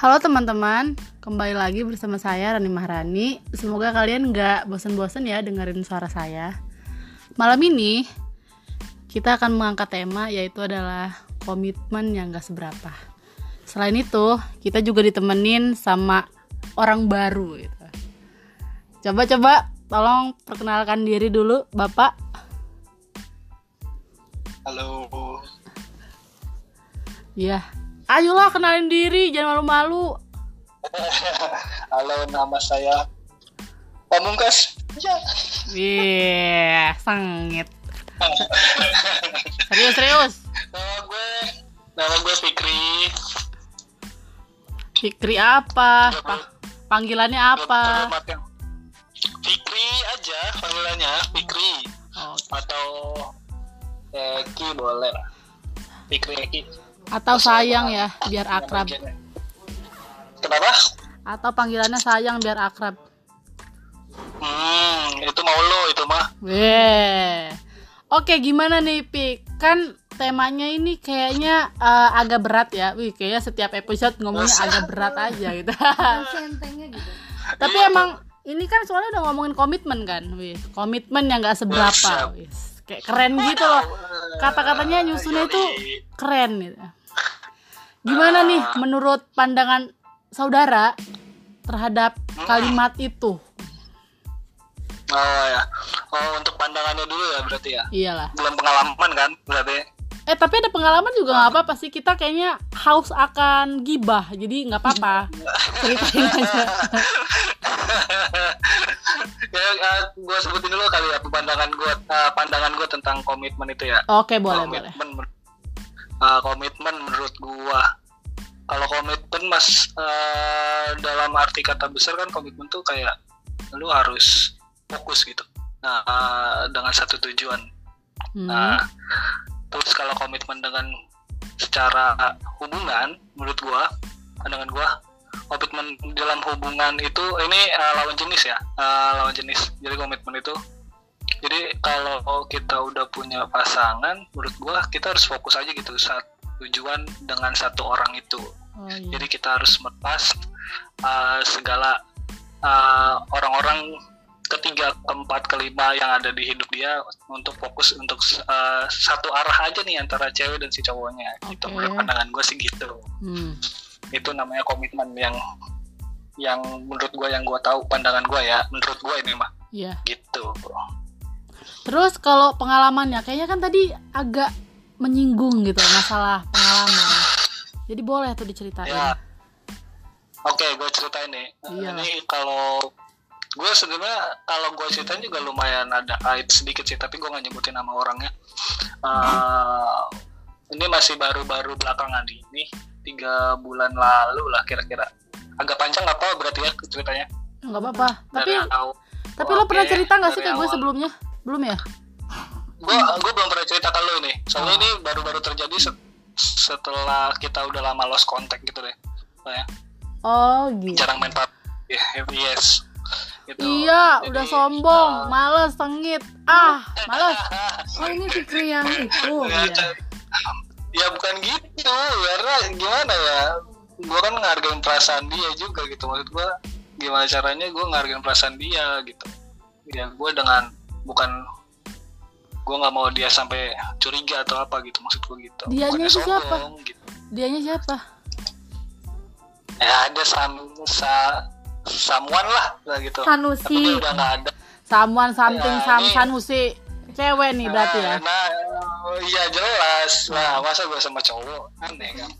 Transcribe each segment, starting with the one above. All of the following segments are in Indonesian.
Halo teman-teman, kembali lagi bersama saya Rani Maharani. Semoga kalian nggak bosan-bosan ya dengerin suara saya. Malam ini kita akan mengangkat tema yaitu adalah komitmen yang gak seberapa. Selain itu, kita juga ditemenin sama orang baru gitu. Coba-coba tolong perkenalkan diri dulu, Bapak. Halo. Ya, ayolah kenalin diri, jangan malu-malu. Halo, nama saya Pamungkas. Ya. Wih, sengit. Serius, serius. Nama gue nama gue Fikri. Fikri apa? Pa- panggilannya apa? Fikri aja panggilannya Fikri Oh, atau Eki boleh lah. Fikri Eki. Atau sayang ya, biar akrab. Kenapa? Atau panggilannya sayang biar akrab. Hmm, itu mau lo itu mah. Weh. Oke, gimana nih, Pik? Kan temanya ini kayaknya eh, agak berat ya. Wih, kayaknya setiap episode ngomongnya agak berat aja gitu. Gitu. Tapi emang ini kan soalnya udah ngomongin komitmen kan, wih. Komitmen yang gak seberapa, wih. Kayak keren gitu loh. Kata-katanya nyusunnya itu keren gitu. Gimana nih menurut pandangan saudara terhadap kalimat itu? Oh ya. Oh, untuk pandangannya dulu ya berarti ya. Iyalah. Belum pengalaman kan berarti. Eh tapi ada pengalaman juga nggak apa-apa sih. Kita kayaknya haus akan gibah, jadi nggak apa-apa. Ceritain aja. ya, gue sebutin dulu kali ya pandangan gue pandangan gue tentang komitmen itu ya Oke boleh boleh. komitmen men- uh, komitmen menurut gua. Kalau komitmen mas uh, dalam arti kata besar kan komitmen tuh kayak lu harus fokus gitu. Nah uh, dengan satu tujuan. Hmm. nah terus kalau komitmen dengan secara hubungan menurut gua pandangan gua komitmen dalam hubungan itu ini uh, lawan jenis ya uh, lawan jenis. Jadi komitmen itu jadi kalau kita udah punya pasangan menurut gua kita harus fokus aja gitu saat tujuan dengan satu orang itu Oh, iya. jadi kita harus melepas uh, segala uh, orang-orang ketiga keempat kelima yang ada di hidup dia untuk fokus untuk uh, satu arah aja nih antara cewek dan si cowoknya gitu Oke. menurut pandangan gue sih gitu Hmm. itu namanya komitmen yang yang menurut gue yang gue tahu pandangan gue ya menurut gue ini mah Iya. gitu Terus kalau pengalamannya, kayaknya kan tadi agak menyinggung gitu masalah pengalaman. Jadi boleh tuh diceritain. ya oke gue ceritain nih Iya. ini kalau gue sebenarnya kalau gue ceritain juga lumayan ada aib sedikit sih tapi gue nggak nyebutin nama orangnya Eh, ini masih baru-baru belakangan ini tiga bulan lalu lah kira-kira agak panjang apa berarti ya ceritanya Nggak apa-apa. Tapi Dari tapi lo pernah cerita nggak sih ke gue sebelumnya? Belum ya? gue gue belum pernah cerita ke lo ini soalnya Oh. ini baru-baru terjadi se- setelah kita udah lama lost contact gitu deh ya Oh gitu. jarang main pub yes gitu. Iya, Jadi, udah sombong, uh, males, sengit. Ah, males. Oh ini Fikri yang itu. ya, ya bukan gitu karena gimana ya gue kan ngehargain perasaan dia juga gitu maksud gue gimana caranya gue ngehargain perasaan dia gitu ya gue dengan bukan gue nggak mau dia sampai curiga atau apa gitu maksud gue gitu Dianya Bukannya siapa? sombong, gitu. Dianya siapa? ya ada sam sa samuan lah gitu Sanusi. udah ada Samuan something Ya, sam ini- Sanusi. Cewek nih berarti ya. Nah, nah, iya jelas. Nah, masa gue sama cowok aneh kan.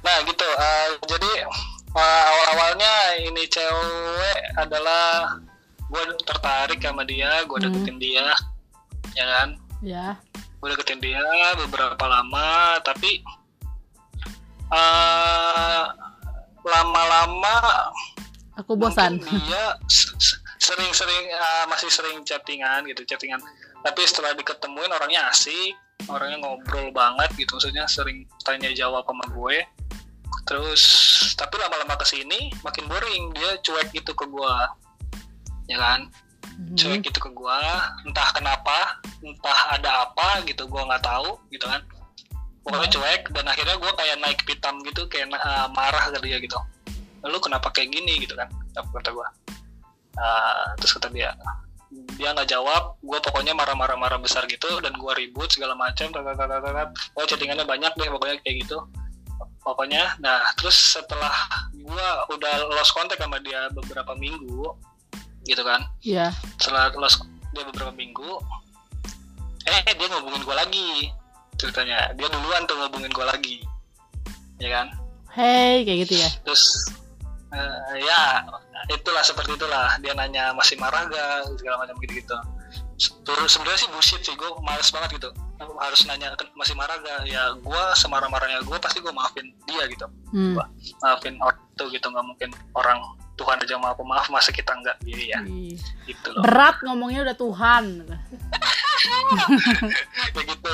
Nah, gitu. eh, jadi eh, awal-awalnya ini cewek adalah gue tertarik sama dia, gue Hmm. deketin dia, ya kan? Ya. Gue deketin dia beberapa lama, tapi eh, lama-lama Aku bosan. dia sering-sering uh, masih sering chattingan gitu chattingan tapi setelah diketemuin orangnya asik orangnya ngobrol banget gitu maksudnya sering tanya jawab sama gue terus tapi lama-lama ke sini makin boring dia cuek gitu ke gue ya kan? Mhm. cuek gitu ke gue entah kenapa entah ada apa gitu gue nggak tahu gitu kan. Pokoknya cuek dan akhirnya gue kayak naik pitam gitu kayak uh, marah ke dia gitu. Lu kenapa kayak gini? gitu kan kata gue Nah, terus kata dia dia nggak jawab gue pokoknya marah-marah marah besar gitu dan gue ribut segala macam oh chattingannya banyak deh pokoknya kayak gitu. Pokoknya nah terus setelah gue udah lost contact sama dia beberapa minggu gitu kan. Iya. setelah lost dia beberapa minggu eh dia ngubungin gue lagi ceritanya. Dia duluan tuh ngubungin gue lagi ya kan? Hey, kayak gitu ya. terus eh, ya itulah seperti itulah. Dia nanya masih marah gak segala macam gitu gitu terus sebenarnya sih bullshit sih gue males banget gitu. Harus nanya "Ken- masih marah gak ya gue semarah marahnya gue pasti gue maafin dia gitu. Hmm. maafin orang itu gitu nggak mungkin orang Tuhan aja maaf maaf masa kita nggak gitu ya. Ih. gitu loh. Berat ngomongnya udah Tuhan. kayak gitu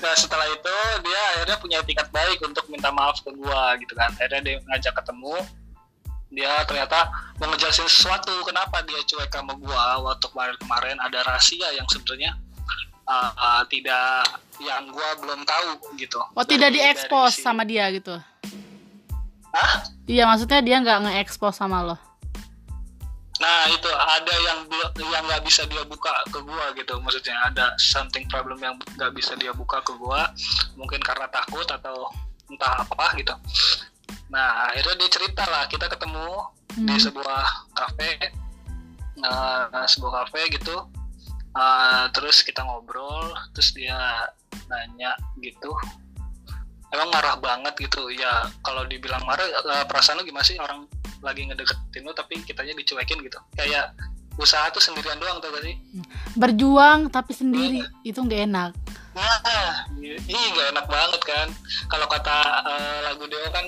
nah setelah itu dia akhirnya punya etikat baik untuk minta maaf ke gua gitu kan. Akhirnya dia ngajak ketemu. Dia ternyata mau ngejelasin sesuatu kenapa dia cuek sama gua. Waktu kemarin kemarin ada rahasia yang sebenarnya uh, uh, tidak yang gua belum tahu gitu. Oh, tidak diekspos si- sama dia gitu. Hah? Iya, maksudnya dia nggak nge-expose sama lo. Nah itu ada yang yang nggak bisa dia buka ke gua gitu maksudnya ada something problem yang nggak bisa dia buka ke gua mungkin karena takut atau entah apa gitu. Nah akhirnya dia cerita lah kita ketemu di Hmm. sebuah kafe nah, sebuah kafe gitu Uh, terus kita ngobrol terus dia nanya gitu emang marah banget gitu. Ya kalau dibilang marah uh, perasaan lu gimana sih? Orang lagi ngedeketin lu tapi kitanya dicuekin gitu. Kayak usaha tuh sendirian doang tuh gak sih? Berjuang tapi sendiri. Itu nggak enak. nah ih gak enak banget kan? Kalau kata uh, lagu Dewa kan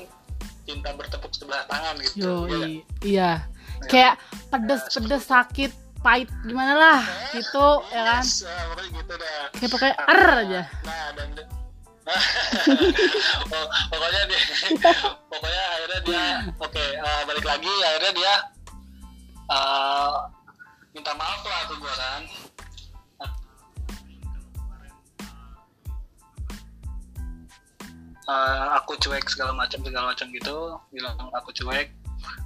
cinta bertepuk sebelah tangan Yo, gitu Iya. nggak? iya. Kayak pedes-pedes sakit pahit gimana lah? Gitu ya kan. Pokoknya gitu dah. Kayak pokoknya er aja. Nah, dan pokoknya dia pokoknya akhirnya dia oke eh, balik lagi akhirnya dia eh, minta maaf lah ke gua kan. Eh, aku cuek segala macam segala macam gitu bilang aku cuek.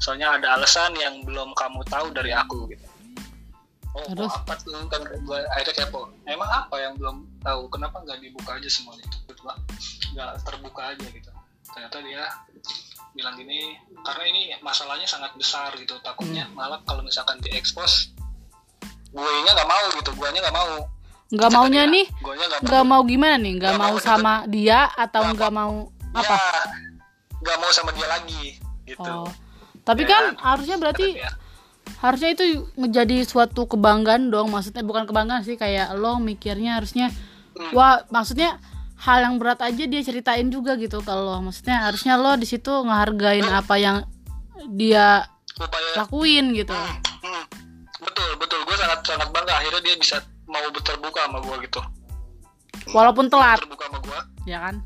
Soalnya ada alasan yang belum kamu tahu dari aku gitu. Oh Terus? apa tuh? Kan gua akhirnya kepo. Emang apa yang belum tahu? Kenapa nggak dibuka aja semuanya coba nggak terbuka aja gitu ternyata dia bilang gini karena ini masalahnya sangat besar gitu takutnya malah kalau misalkan diekspos gue nya nggak mau gitu gue nya nggak mau Nggak maunya nih, gue nya nggak nggak mau gimana nih? Nggak Nggak mau mau gitu. sama dia atau Nggak nggak mau apa? ya, nggak mau sama dia lagi gitu Oh. Tapi Ya. kan harusnya berarti dia. harusnya itu menjadi suatu kebanggaan dong maksudnya bukan kebanggaan sih kayak lo mikirnya harusnya Hmm. wah maksudnya hal yang berat aja dia ceritain juga gitu. Kalau maksudnya harusnya lo di situ ngehargain apa yang dia upaya lakuin gitu. Hmm, betul betul. Gue sangat sangat bangga akhirnya dia bisa mau terbuka sama gue gitu. Walaupun telat. Terbuka sama gue ya kan?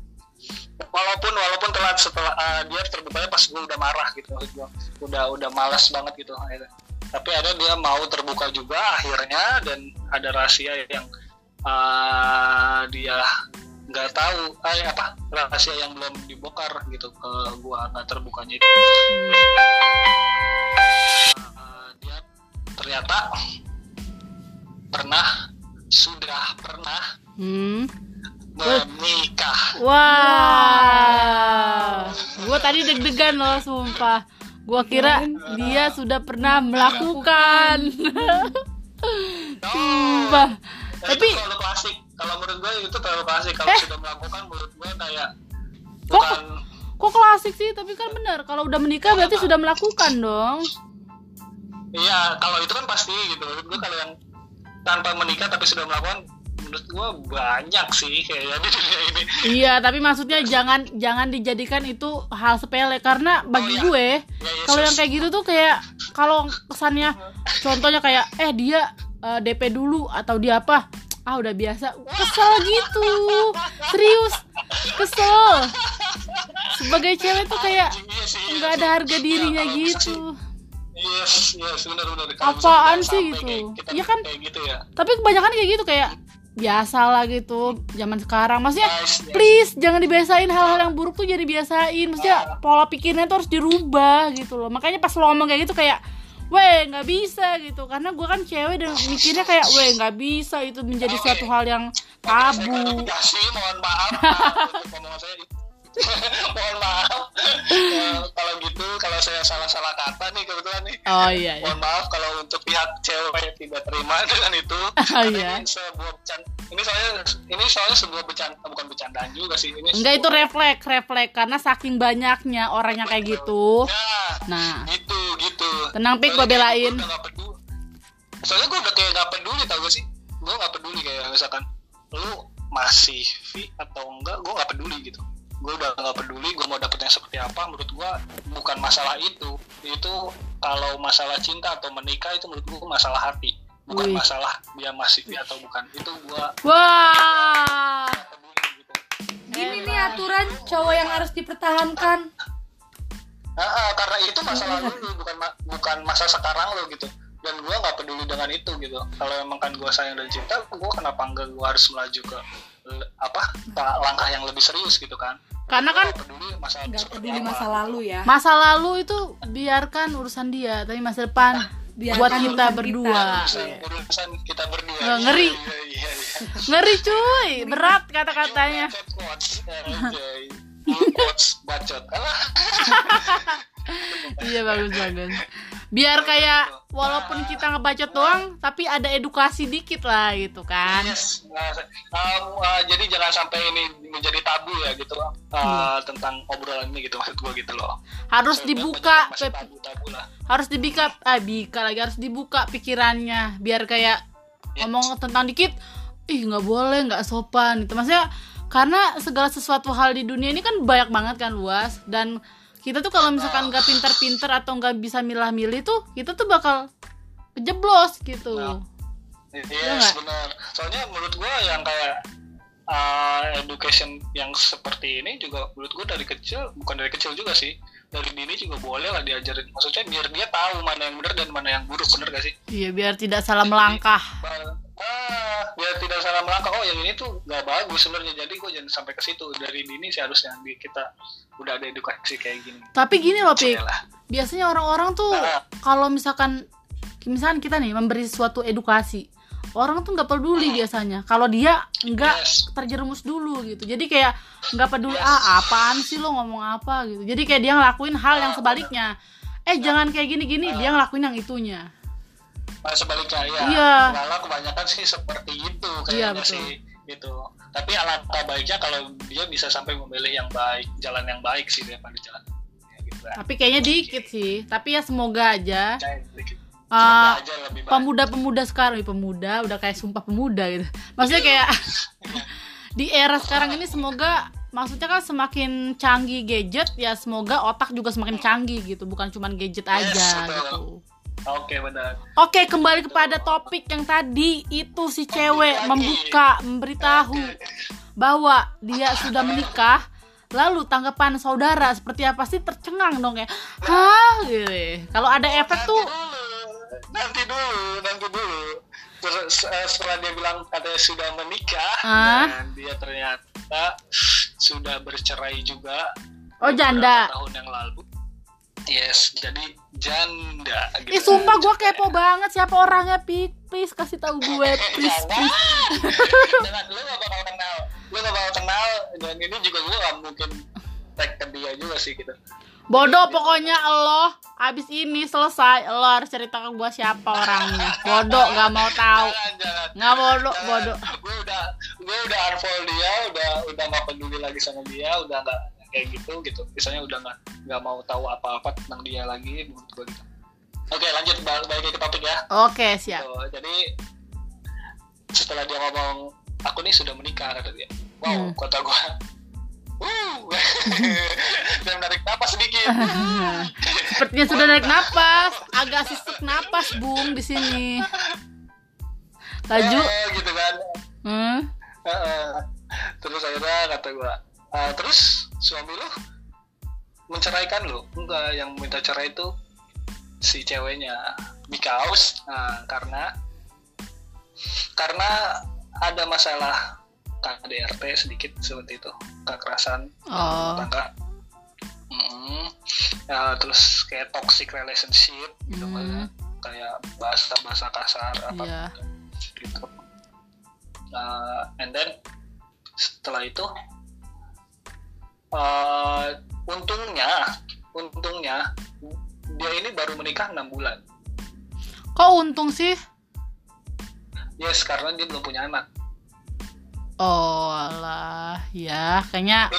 Walaupun walaupun telat setelah uh, dia terbukanya pas gue udah marah gitu maksud gue udah udah malas banget gitu akhirnya. Tapi ada dia mau terbuka juga akhirnya dan ada rahasia yang uh, dia nggak tahu. Eh, apa? Rahasia yang belum dibongkar gitu ke gua nggak terbukanya. Itu Uh, dia ternyata pernah sudah pernah hmm. Menikah. Wah gue tadi deg-degan loh sumpah. Gue kira dia sudah pernah melakukan. Sumpah. Nah, Tapi- klasik. Kalau menurut gue itu terlalu klasik. Kalau Eh. sudah melakukan menurut gue kayak Kok- bukan kok klasik sih tapi kan benar kalau udah menikah berarti sudah melakukan dong iya kalau itu kan pasti gitu. Menurut gue kalau yang tanpa menikah tapi sudah melakukan menurut gue banyak sih kayaknya di dunia ini. Iya, tapi maksudnya jangan jangan dijadikan itu hal sepele karena bagi iya. gue Ya, Yesus. kalau yang kayak gitu tuh kayak kalau kesannya contohnya kayak eh dia eh, DP dulu atau dia apa ah udah biasa kesel gitu serius kesel sebagai cewek tuh kayak Iya iya nggak ada harga Iya, dirinya bisa gitu sih. Yes, yes, benar benar. Apaan sih gitu? Kayak, Iya kan? kayak gitu ya. tapi kebanyakan kayak gitu kayak biasa lah gitu zaman sekarang maksudnya Nice, nice. please jangan dibiasain hal-hal yang buruk tuh jadi biasain maksudnya pola pikirnya tuh harus dirubah gitu loh makanya pas lo ngomong kayak gitu kayak weh nggak bisa gitu karena gue kan cewek dan mikirnya kayak weh nggak bisa itu menjadi Oke. suatu hal yang tabu klarifikasi, mohon maaf saya mohon maaf Eh, kalau gitu kalau saya salah-salah kata nih kebetulan nih oh iya iya mohon maaf kalau untuk pihak cewek tidak terima dengan itu Oh, iya. ini sebuah bercanda ini soalnya ini soalnya sebuah bercanda bukan bercandaan juga sih ini enggak itu refleks refleks karena saking banyaknya orang yang kayak gitu. Nah nah. gitu gitu. Tenang, Pik, gua belain. peduli. soalnya gue udah kayak gak peduli tau gak sih? Gue gak peduli kayak misalkan lu masih fit atau enggak gue gak peduli gitu. Gue udah gak peduli gue mau dapet yang seperti apa menurut gue bukan masalah itu. Itu kalau masalah cinta atau menikah itu menurut gue masalah hati bukan Wih. masalah dia masih atau bukan. Itu gue wah. gitu. Gini nih aturan cowok yang harus dipertahankan. Ah, ah, karena itu masalah lu bukan ma- bukan masa sekarang lo gitu. Dan gue nggak peduli dengan itu gitu. Kalau emang kan gue sayang dan cinta gue kenapa enggak gue harus melaju ke apa langkah yang lebih serius gitu kan? Karena kan Gua nggak peduli masalah Nggak seperti peduli masa lalu ya. masa lalu itu biarkan urusan dia tapi masa depan biarkan buat kita kita. berdua. urusan, urusan kita berdua. Nggak, ngeri. Iya, iya, iya. ngeri cuy. Berat kata-katanya. Bacot eh, iya bagus bagus biar kayak walaupun kita ngebacot doang tapi ada edukasi dikit lah gitu kan Yes. Nah, um, uh, jadi jangan sampai ini menjadi tabu ya gitu uh, Iya. tentang obrolan ini gitu maksud gue gitu loh. harus Saya dibuka masih tabu-tabu lah. harus dibuka ah bika lagi harus dibuka pikirannya biar kayak Ya. ngomong tentang dikit ih nggak boleh nggak sopan itu maksudnya karena segala sesuatu hal di dunia ini kan banyak banget kan luas dan kita tuh kalau misalkan nggak pinter-pinter atau nggak bisa milah-milih tuh kita tuh bakal kejeblos gitu Nah. Iya Yes, nggak? benar. Soalnya menurut gue yang kayak uh, education yang seperti ini juga menurut gue dari kecil bukan dari kecil juga sih dari dini juga boleh lah diajarin maksudnya biar dia tahu mana yang benar dan mana yang buruk bener gak sih iya biar tidak salah melangkah Ba- ah biar tidak salah melangkah. Oh yang ini tuh nggak bagus sebenarnya. Jadi gue jangan sampai ke situ. Dari dini sih harusnya di kita udah ada edukasi kayak gini. Tapi gini loh Pik. Ya biasanya orang-orang tuh Ah. kalau misalkan misalkan kita nih memberi suatu edukasi orang tuh nggak peduli biasanya. Kalau dia nggak Yes. terjerumus dulu gitu. Jadi kayak nggak peduli ah apaan sih lo ngomong apa? gitu. Jadi kayak dia ngelakuin hal yang sebaliknya. eh jangan kayak gini-gini. Dia ngelakuin yang itunya Nah, sebaliknya ya Iya. malah kebanyakan sih seperti itu Iya, kayaknya betul. sih gitu. Tapi alangkah baiknya kalau dia bisa sampai memilih yang baik jalan yang baik sih daripada jalan ya, gitu tapi kayaknya dikit sih. Tapi ya semoga aja baik. pemuda-pemuda sekarang pemuda udah kayak sumpah pemuda gitu. Maksudnya kayak di era sekarang ini semoga maksudnya kan semakin canggih gadget ya semoga otak juga semakin canggih gitu. Bukan cuman gadget aja betul. gitu oke benar. Oke kembali kepada topik yang tadi. Itu si cewek lagi. membuka memberitahu bahwa dia sudah menikah. Lalu tanggapan saudara seperti apa sih? Tercengang dong kayak hah? Gitu. Kalau ada efek tuh nanti dulu nanti dulu. Terus, eh, setelah dia bilang katanya sudah menikah Ah. dan dia ternyata sudah bercerai juga oh janda. tahun yang lalu yes jadi janda gitu. Ih sumpah gue kepo banget siapa orangnya. Pik Please kasih tahu gue. Please please. Jangan, lu gak bakal kenal. Lu gak bakal kenal dan ini juga gue gak mungkin tag ke dia juga sih gitu. Bodoh pokoknya lo. Abis ini selesai Lo harus cerita ke gue siapa orangnya. Bodoh gak mau tahu. Nggak bodoh bodoh. Gue udah gue udah unfollow dia udah udah nggak peduli lagi sama dia udah nggak kayak gitu gitu. Misalnya udah nggak nggak mau tahu apa-apa tentang dia lagi menurut gue gitu. Oke lanjut bal- balik ke topik ya. Oke siap. Tuh, jadi setelah dia ngomong aku nih sudah menikah kata dia. Wow Hmm. kata gue uh dan menarik napas sedikit. Sepertinya sudah naik napas. Agak sisik napas bung di sini. Laju. Eh, gitu kan. Hmm? Heeh. terus akhirnya kata gua "Ah, terus suami lu menceraikan lu enggak yang minta cerai itu si ceweknya because nah, karena karena ada masalah KDRT sedikit seperti itu kekerasan Oh. tangga Mm. Ya, terus kayak toxic relationship gitu Hmm. kayak bahasa bahasa kasar apa Iya. gitu Nah, and then setelah itu eh, untungnya untungnya dia ini baru menikah enam bulan Kok untung sih? yes karena dia belum punya anak Oh alah, ya kayaknya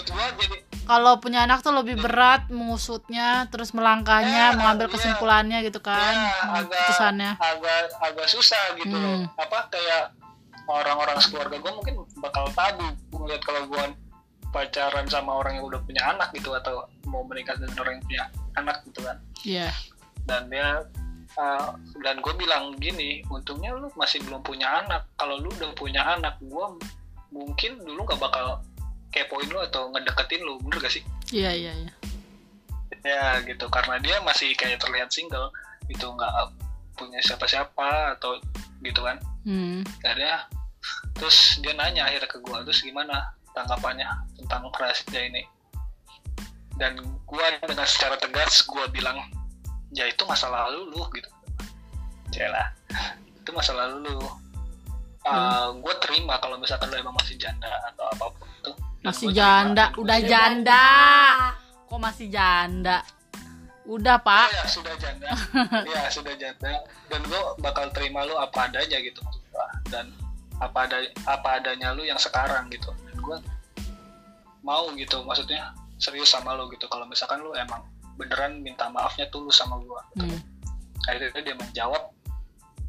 kalau punya anak tuh lebih berat mengusutnya, terus melangkahnya, Eh, mengambil iya. kesimpulannya gitu kan, ya, agak keputusannya. agak agak susah gitu loh Hmm. apa kayak orang-orang sekeluarga gue mungkin bakal tabu ngeliat kalau gue pacaran sama orang yang udah punya anak gitu atau mau menikah dengan orang yang punya anak gitu kan. Iya. dan dia uh, dan gue bilang gini untungnya lu masih belum punya anak. Kalau lu udah punya anak gue mungkin dulu gak bakal kepoin lu atau ngedeketin lu. Bener gak sih? Iya, iya, iya. ya gitu. Karena dia masih kayak terlihat single gitu. Nggak punya siapa-siapa atau gitu kan. Hmm. akhirnya terus dia nanya akhirnya ke gua terus gimana tanggapannya tentang rahasia ini. Dan gua dengan secara tegas gua bilang ya itu masa lalu lu gitu. Celah itu masa lalu lu. Uh, gue terima kalau misalkan lu emang masih janda atau apa pun itu. Masih janda, terima. udah janda. Kok masih janda? Udah, Oh, Pak. ya sudah janda. Ya sudah janda. Dan gue bakal terima lu apa adanya gitu dan apa ada apa adanya lu yang sekarang gitu gue mau gitu maksudnya serius sama lu gitu. Kalau misalkan lu emang beneran minta maafnya tulus sama gue Hmm. akhirnya dia menjawab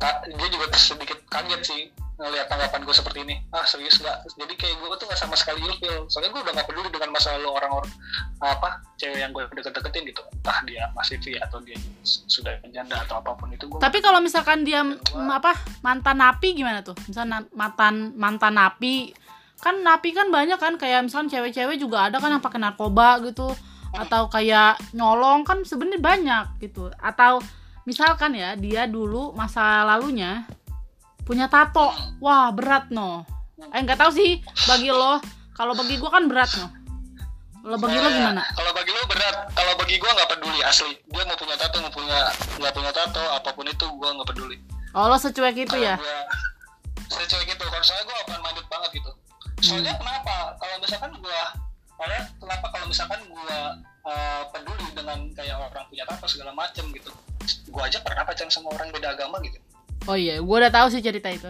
dia juga sedikit kaget sih ngelihat tanggapan gue seperti ini. Ah serius nggak? Jadi kayak gue tuh nggak sama sekali ilfil. Soalnya gue udah nggak peduli dengan masalah lu orang-orang apa cewek yang gue deket-deketin gitu. Entah dia masih V atau dia sudah janda atau apa pun itu gue Tapi kalau misalkan dia apa mantan napi gimana tuh? Misalnya mantan mantan napi kan napi kan banyak kan kayak misalkan cewek-cewek juga ada kan yang pakai narkoba gitu atau kayak nyolong kan sebenarnya banyak gitu. Atau misalkan ya dia dulu masa lalunya punya tato. Wah berat no. Eh nggak tahu sih bagi lo kalau bagi gua kan berat no. Kalau bagi lo Eh, gimana? kalau bagi lo berat. Kalau bagi gue nggak peduli asli. Dia mau punya tato mau punya nggak punya tato apa pun itu gue nggak peduli. Oh lo secuek itu ya? gua- saya cewek gitu kalau soalnya gue open minded banget gitu soalnya kenapa? Kalau misalkan gue karena kenapa kalau misalkan gue peduli dengan kayak orang punya tato segala macem gitu gue aja pernah pacaran sama orang beda agama gitu. Oh iya gua udah tahu sih cerita itu.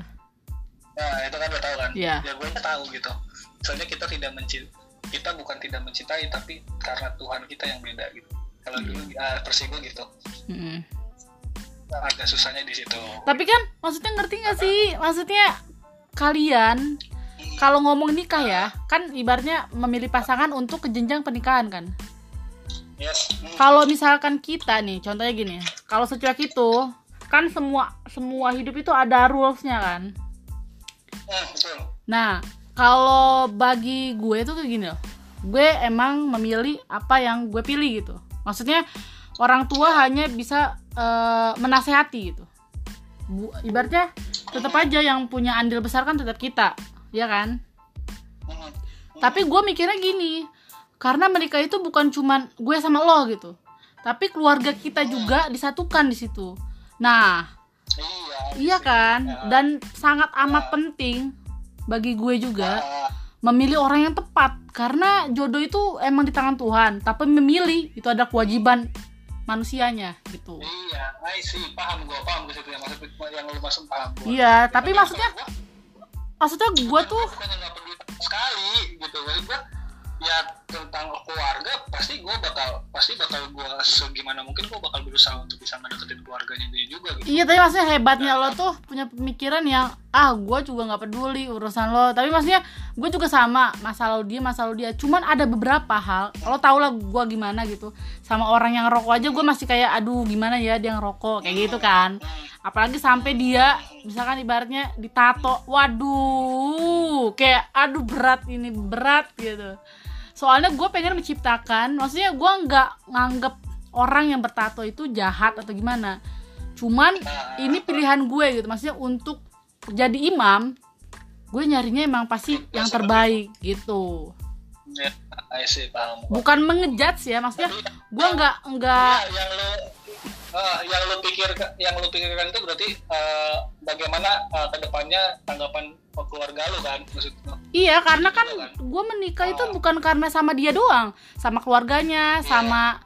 Nah itu kan udah tahu kan? Iya. ya gue tahu gitu. Soalnya kita tidak mencintai kita bukan tidak mencintai tapi karena Tuhan kita yang beda gitu. Kalau dulu uh, versi gue gitu. Mm-mm. agak susahnya di situ. Tapi kan maksudnya ngerti gak sih? Maksudnya kalian kalau ngomong nikah ya, kan ibaratnya memilih pasangan untuk ke jenjang pernikahan kan. yes. Kalau misalkan kita nih, contohnya gini, kalau secuek itu kan semua semua hidup itu ada rulesnya kan. Betul Nah, kalau bagi gue tuh kayak gini loh. Gue emang memilih apa yang gue pilih gitu. Maksudnya orang tua hanya bisa eh, menasehati gitu. Bu, ibaratnya tetap aja yang punya andil besar kan tetap kita, ya kan? Tapi gue mikirnya gini, karena menikah itu bukan cuman gue sama lo gitu, tapi keluarga kita juga disatukan di situ. Nah, iya. iya kan? Dan sangat amat penting bagi gue juga memilih orang yang tepat karena jodoh itu emang di tangan Tuhan tapi memilih itu ada kewajiban manusianya gitu. Iya I see. Paham gue paham ke situ yang maksud yang lu maksud paham gue iya tapi maksudnya maksudnya gue tuh sekali gitu. Gue ya tentang keluarga pasti gue bakal pasti bakal gue segimana mungkin gue bakal berusaha untuk bisa ngedeketin keluarganya dia juga gitu. Iya tapi maksudnya hebatnya lo tuh punya pemikiran yang ah gue juga nggak peduli urusan lo. Tapi maksudnya gue juga sama masa lalu dia masa lalu dia. Cuman ada beberapa hal lo tau lah gue gimana gitu. Sama orang yang rokok aja gue masih kayak aduh gimana ya dia ngerokok? Kayak gitu kan. Apalagi sampai dia misalkan ibaratnya ditato waduh kayak aduh berat ini berat gitu soalnya gue pengen menciptakan maksudnya gue nggak nganggep orang yang bertato itu jahat atau gimana. Cuman ini pilihan gue gitu maksudnya untuk jadi imam gue nyarinya emang pasti yang terbaik gitu. Ya I see paham bukan mengejudge ya maksudnya gue nggak nggak Ya, yang lo ah, yang lo pikir yang lo pikirkan itu berarti eh, bagaimana eh, ke depannya tanggapan keluarga lo kan maksud lo iya karena kan Iya kan? gue menikah itu Oh. bukan karena sama dia doang. Sama keluarganya sama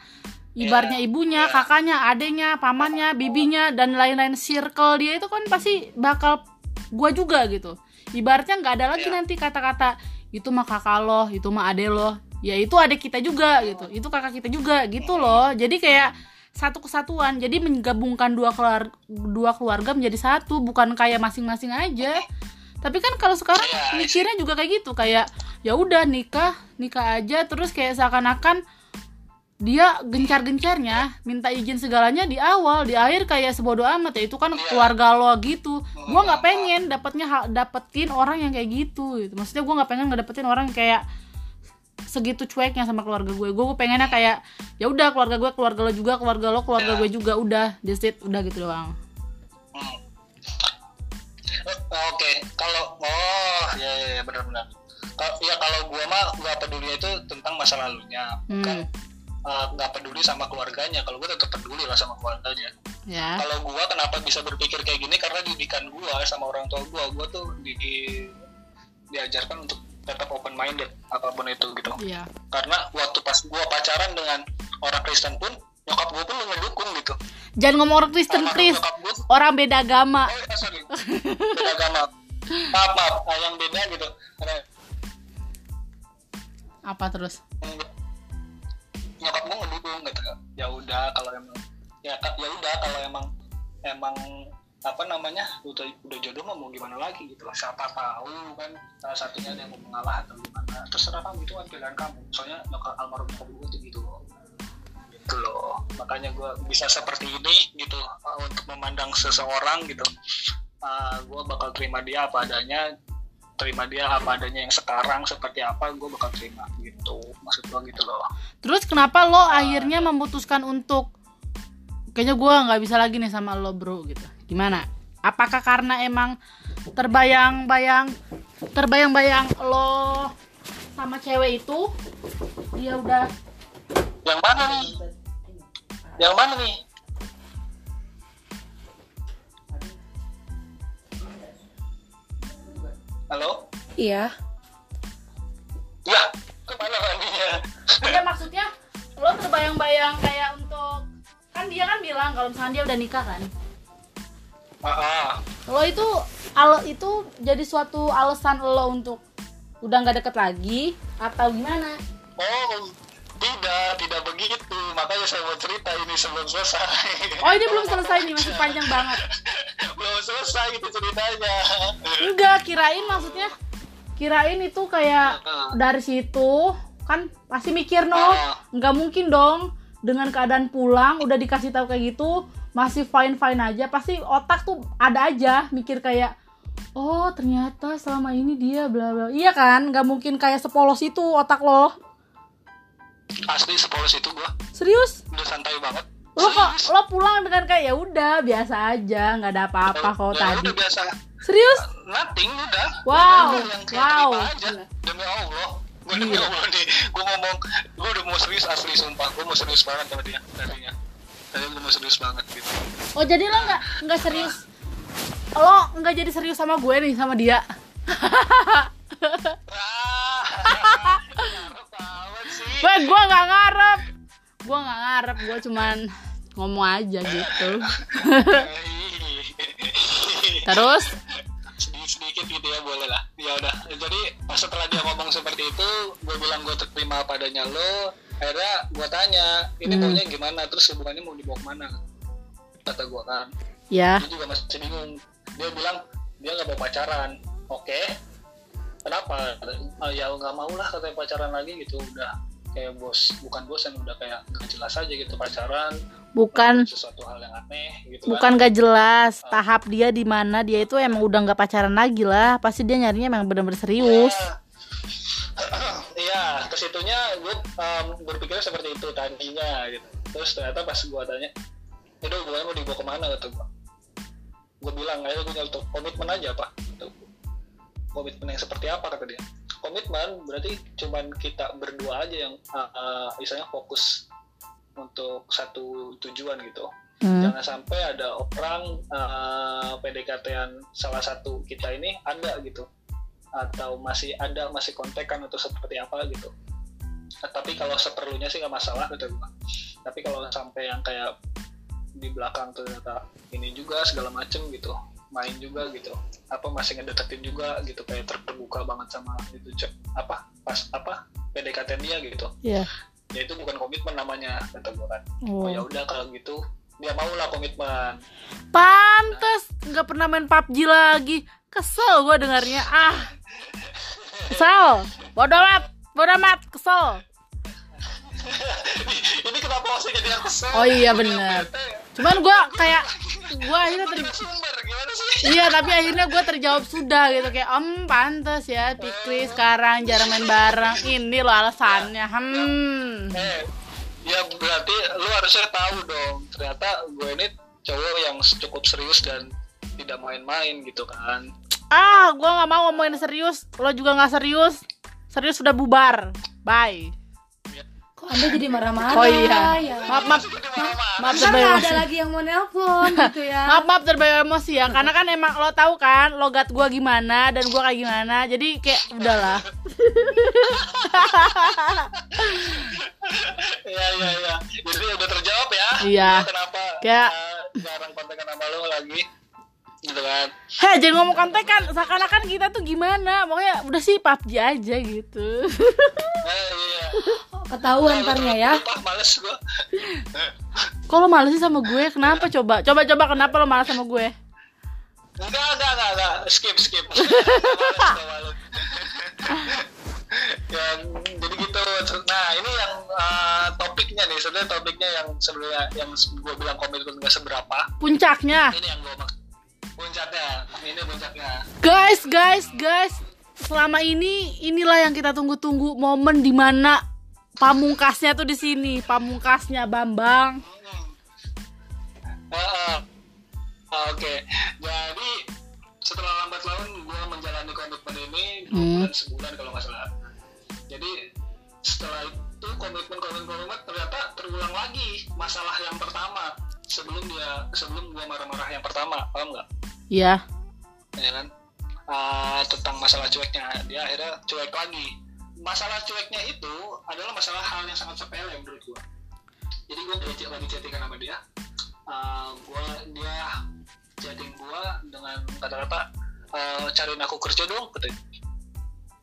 ibarnya ibunya Iya. kakaknya adenya pamannya bibinya dan lain-lain circle dia itu kan pasti bakal gue juga gitu. Ibaratnya nggak ada lagi Iya. nanti kata-kata itu mah kakak lo itu mah ade lo. Ya itu adik kita juga gitu. Itu kakak kita juga gitu loh. Jadi kayak satu kesatuan. Jadi menggabungkan dua keluarga dua keluarga menjadi satu bukan kayak masing-masing aja. Tapi kan kalau sekarang Iya, I see. mikirnya juga kayak gitu kayak ya udah nikah nikah aja. Terus kayak seakan-akan dia gencar-gencarnya minta izin segalanya di awal di akhir kayak sebodoh amat ya. Itu kan Iya. keluarga lo gitu. Gua nggak pengen dapetnya dapetin orang yang kayak gitu gitu. Maksudnya gua nggak pengen ngedapetin orang yang kayak segitu cueknya sama keluarga gue gue pengennya kayak ya udah keluarga gue keluarga lo juga keluarga lo keluarga Ya. gue juga udah that's it udah gitu doang Hmm. Eh, Oke, kalau oh ya ya, ya benar-benar. Kalau ya kalau gua mah nggak peduli itu tentang masa lalunya, bukan Hmm. eh, nggak peduli sama keluarganya. Kalau gua tetap peduli lah sama keluarganya. ya Kalau gua kenapa bisa berpikir kayak gini karena didikan gua sama orang tua gua, gua tuh di, di- diajarkan untuk tetap open minded apa pun itu gitu. iya Karena waktu pas gua pacaran dengan orang Kristen pun nyokap gua pun ngedukung gitu. jangan ngomong orang Kristen gua orang beda agama Oh, ya, sorry. Beda agama. Maaf, maaf. Yang beda gitu. Karena apa terus nyokap gue ngedukung gitu. Ya udah kalau emang ya ya udah kalau emang emang apa namanya udah udah jodoh mah mau gimana lagi gitu lah. Siapa tahu kan salah satunya ada yang mau mengalah atau gimana. Terserah kamu itu kan pilihan kamu. Soalnya nyokap almarhum gue tuh gitu loh. Gitu loh. Makanya gue bisa seperti ini gitu uh, untuk memandang seseorang gitu. Uh, gue bakal terima dia apa adanya terima dia apa adanya yang sekarang seperti apa gue bakal terima gitu. Maksud gue gitu loh. Terus kenapa lo akhirnya memutuskan untuk kayaknya gua nggak bisa lagi nih sama lo bro gitu? Gimana? Apakah karena emang terbayang-bayang terbayang-bayang lo sama cewek itu dia udah yang mana nih yang mana nih halo Iya. ya ke mana randinya Iya maksudnya lo terbayang-bayang kayak untuk kan dia kan bilang kalau misalnya dia udah nikah kan lo itu al itu jadi suatu alasan lo untuk udah nggak deket lagi atau gimana? Oh tidak tidak begitu. Makanya saya mau cerita ini sebelum selesai. Oh ini belum selesai nih masih panjang banget. Belum selesai itu ceritanya. Enggak kirain maksudnya kirain itu kayak dari situ kan pasti mikir no. Nggak mungkin dong dengan keadaan pulang udah dikasih tahu kayak gitu masih fine fine aja pasti otak tuh ada aja mikir kayak oh ternyata selama ini dia bla bla. Iya kan? Nggak mungkin kayak sepolos itu otak lo. Asli sepolos itu gua. Serius? Udah santai banget. Lo kok lo pulang dengan kayak ya udah biasa aja nggak ada apa-apa kok Ya tadi. udah biasa. Serius? Nothing udah. Wow, Udah wow. aja. Demi allah. Gue demi allah nih. Gue ngomong gue udah mau serius asli sumpah. Gue mau serius banget sama dia tadinya tadi gue mau serius banget gitu. Oh jadi lo nggak nggak serius? Lo nggak jadi serius sama gue nih sama dia? Ah banget sih gue gue nggak ngarep. Gue nggak ngarep gue cuman ngomong aja gitu. Terus? Sedikit gitu ya boleh lah. Ya udah. Jadi pas setelah dia ngomong seperti itu gue bilang gue terima padanya lo akhirnya gue tanya ini Hmm. maunya gimana? Terus hubungannya mau dibawa ke mana? Kata gue kan. Ya. Dia juga masih bingung. Dia bilang dia nggak mau pacaran. Oke. Kenapa? Ah, ya nggak mau lah katanya pacaran lagi gitu. Udah kayak bos bukan bosan udah kayak nggak jelas aja gitu pacaran. Bukan. Sesuatu hal yang aneh gitu bukan kan. gak jelas tahap dia di mana dia itu emang udah nggak pacaran lagi lah. Pasti dia nyarinya emang bener-bener serius. Iya, ke situnya gue um, berpikir seperti itu tadinya gitu. Terus ternyata pas gue tanya, itu gue mau dibawa ke mana gitu gue. Gue bilang, ayo gue nyari komitmen aja pak. Gitu. komitmen yang seperti apa kata dia komitmen berarti cuman kita berdua aja yang uh, uh, misalnya fokus untuk satu tujuan gitu Hmm. jangan sampai ada orang uh, PDKT-an salah satu kita ini ada gitu atau masih ada masih kontekan atau seperti apa gitu tapi kalau seperlunya sih nggak masalah gua tapi kalau sampai yang kayak di belakang ternyata ini juga segala macem gitu main juga gitu apa masih ngedeketin juga gitu kayak terbuka banget sama itu cek apa pas apa PDKT dia gitu Iya. ya itu bukan komitmen namanya kata gua kan Oh. oh ya udah kalau gitu dia mau lah komitmen Pantes nggak pernah main PUBG lagi. Kesel gue dengarnya. Ah. Kesel. Bodoh amat. Bodoh amat. Kesel. ini kenapa masih jadi yang kesel? Oh iya, bete. Cuman gue kayak gue akhirnya ter Iya tapi akhirnya gue terjawab sudah gitu. Kayak om pantes ya Pikri sekarang jarang main bareng. Ini loh alasannya hmm. eh ya berarti lu harusnya tahu dong. Ternyata gue ini cowok yang cukup serius dan tidak main-main gitu kan. Ah gue nggak mau ngomongin serius. Lo juga nggak serius serius sudah bubar bye Kok Anda jadi marah-marah? oh iya ya? maaf maaf maaf terbawa nggak emosi ada lagi yang mau nelpon gitu ya. maaf maaf terbawa emosi ya karena kan emang lo tahu kan logat gue gimana dan gue kayak gimana jadi kayak udahlah Iya iya iya. Jadi udah terjawab ya. Iya. Kenapa Kayak- eh, jarang kontekan sama lo lagi? Gitu kan. Heh jangan ngomong kontekan seakan-akan kita tuh gimana pokoknya udah sih PUBG aja gitu Eh, iya. Ketahuan ntarnya ya. Lupa males gua. Kok lo males sih sama gue? Kenapa coba? Coba coba kenapa lo males sama gue? Enggak enggak enggak enggak. Skip skip. Ya, jadi gitu. Nah ini yang eh, topiknya nih. Sebenarnya topiknya yang sebenarnya yang gue bilang komitmen nggak seberapa. Puncaknya. Ini yang gue maksud. Puncaknya. Ini puncaknya. Guys, guys, guys. Selama ini inilah yang kita tunggu-tunggu momen di mana pamungkasnya tuh di sini, pamungkasnya Bambang. Heeh. Ah, Oke, jadi setelah lambat laun gue menjalani komitmen ini Hmm. bulan sebulan kalau nggak salah. Jadi setelah itu komitmen komitmen komitmen ternyata terulang lagi masalah yang pertama sebelum dia sebelum gue marah-marah yang pertama, paham nggak? Iya. Ya kan? Ah, tentang masalah cueknya dia akhirnya cuek lagi. Masalah cueknya itu adalah masalah hal yang sangat sepele menurut gue. Jadi gue lagi chattingan sama dia. Ah, gua dia chatting gua dengan kata-kata "Eh, cariin aku kerja dong katanya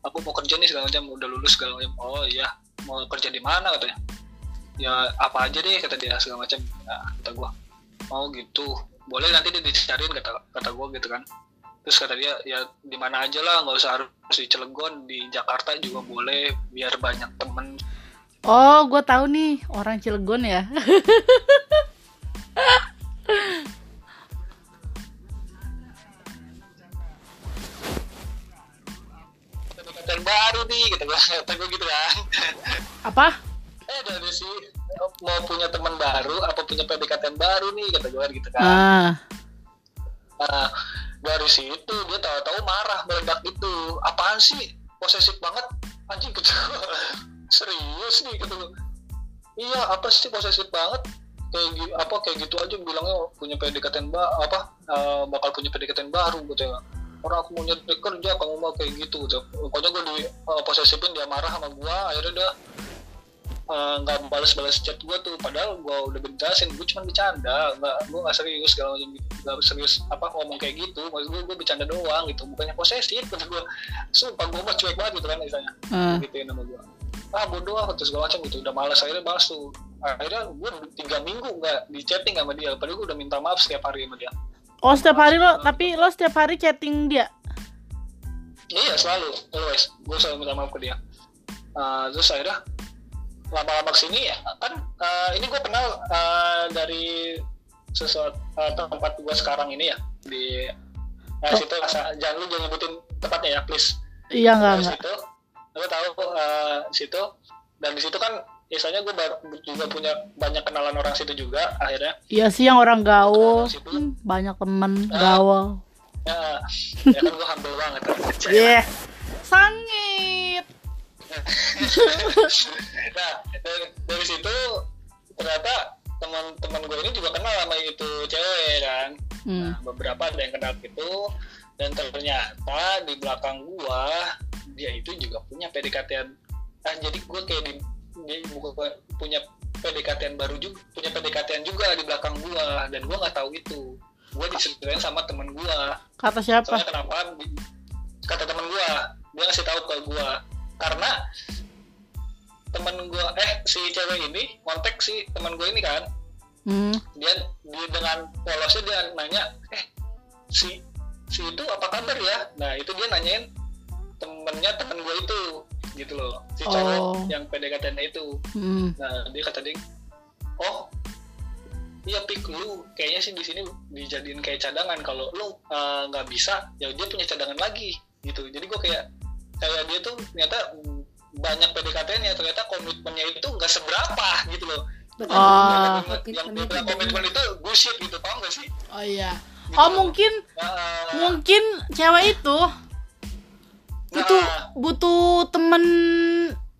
aku mau kerja nih segala macam udah lulus segala macam oh iya mau kerja di mana katanya ya apa aja deh kata dia segala macam nah, kata gua mau gitu boleh nanti dia dicariin kata kata gua gitu kan terus kata dia ya di mana aja lah nggak usah harus di Cilegon di Jakarta juga boleh biar banyak temen Oh, gue tahu nih orang Cilegon ya. baru nih kata gua gitu kan Apa? Eh dari sih. Mau punya teman baru apa punya pendekatan baru nih kata gue gitu kan. Ah. nah dari situ dia tahu-tahu marah meledak gitu apaan sih? Posesif banget. Anjing gitu. Serius nih gitu. Iya apa sih posesif banget? Kayak apa kayak gitu aja bilangnya punya pendekatan ba apa eh, bakal punya pendekatan baru gitu ya. Orang aku mau nyari kerja kamu mau kayak gitu gitu. Pokoknya gue di eh, posesifin dia marah sama gue akhirnya dia eh, nggak balas-balas chat gue tuh. Padahal gue udah bentasin gue cuma bercanda. Nggak gue nggak serius segala macam gitu. Nggak serius apa ngomong kayak gitu. Maksud gue gue bercanda doang gitu. Bukannya posesif kata gue sumpah gue mah cuek banget gitu kan misalnya. Ah. gituin sama gue ah bodoh ah terus segala macam gitu. Udah malas akhirnya balas tuh. Akhirnya gue tiga minggu nggak di chatting sama dia. Padahal gue udah minta maaf setiap hari sama dia. Oh, setiap hari lo, tapi lo setiap hari chatting dia. iya selalu. Always. Gue selalu minta maaf ke dia. Ah, terus akhirnya lama-lama ke sini ya kan ah, ini gue kenal ah, dari sesuatu ah, tempat gue sekarang ini ya di nah, Oh. situ jangan lu jangan nyebutin tempatnya ya please Iya enggak dari enggak. situ gue tahu eh, situ dan di situ kan biasanya gue juga punya banyak kenalan orang situ juga akhirnya Iya sih yang orang gaul. Hmm, banyak temen gaul. ya, ya kan gue humble banget. Iya. Sangit. Nah dari, dari situ ternyata teman-teman gue ini juga kenal sama itu cewek kan? Hmm. Nah, beberapa ada yang kenal gitu. Dan ternyata di belakang gua dia itu juga punya PDKT ah jadi gua kayak di, punya PDKT baru juga punya PDKT juga di belakang gua. Dan gua nggak tahu itu. Gua diceritain sama temen gua. Kata siapa? soalnya kenapa kata temen gua dia ngasih tahu ke gua karena temen gua eh si cewek ini kontak si temen gua ini kan Hmm. dia dia dengan polosnya dia nanya eh si si itu apa kabar ya nah itu dia nanyain temennya temen gue itu gitu loh si cowok Oh. yang PDKT itu Hmm. nah dia kata dia oh iya pik lu kayaknya sih di sini dijadiin kayak cadangan kalau lu eh, nggak bisa ya dia punya cadangan lagi gitu jadi gue kayak kayak dia tuh ternyata banyak PDKT-nya ternyata komitmennya itu nggak seberapa gitu loh Betul. Oh. yang dia bilang komitmen itu bullshit gitu paham gak sih Oh iya. Gitu Oh mungkin Nah, mungkin cewek itu butuh Nah. butuh temen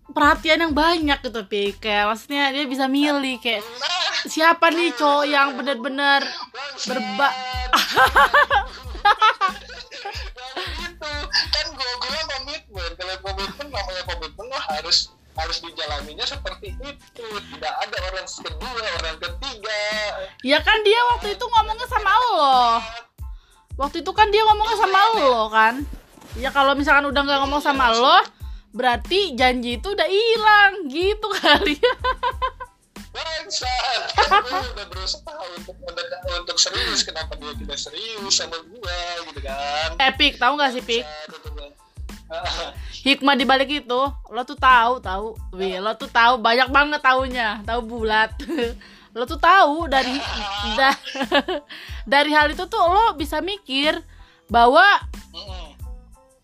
perhatian yang banyak gitu pi kayak maksudnya dia bisa milih kayak nah, siapa nih cowok yang benar-benar bangsat. Berba- harus harus dijalaninya seperti itu. Tidak ada orang kedua orang ketiga. Ya kan dia waktu itu ngomongnya sama lo. Waktu itu kan dia ngomongnya sama lo kan. Ya kalau misalkan udah nggak ngomong sama lo berarti janji itu udah hilang. Gitu kali. Bangsat. Kan gue udah berusaha untuk untuk serius kenapa dia tidak serius sama gue gitu kan. Epic tahu nggak sih pik hikmah di balik itu lo tuh tahu tahu. Wih, lo tuh tahu banyak banget taunya. Tahu bulat. Lo tuh tahu dari da- dari hal itu tuh lo bisa mikir bahwa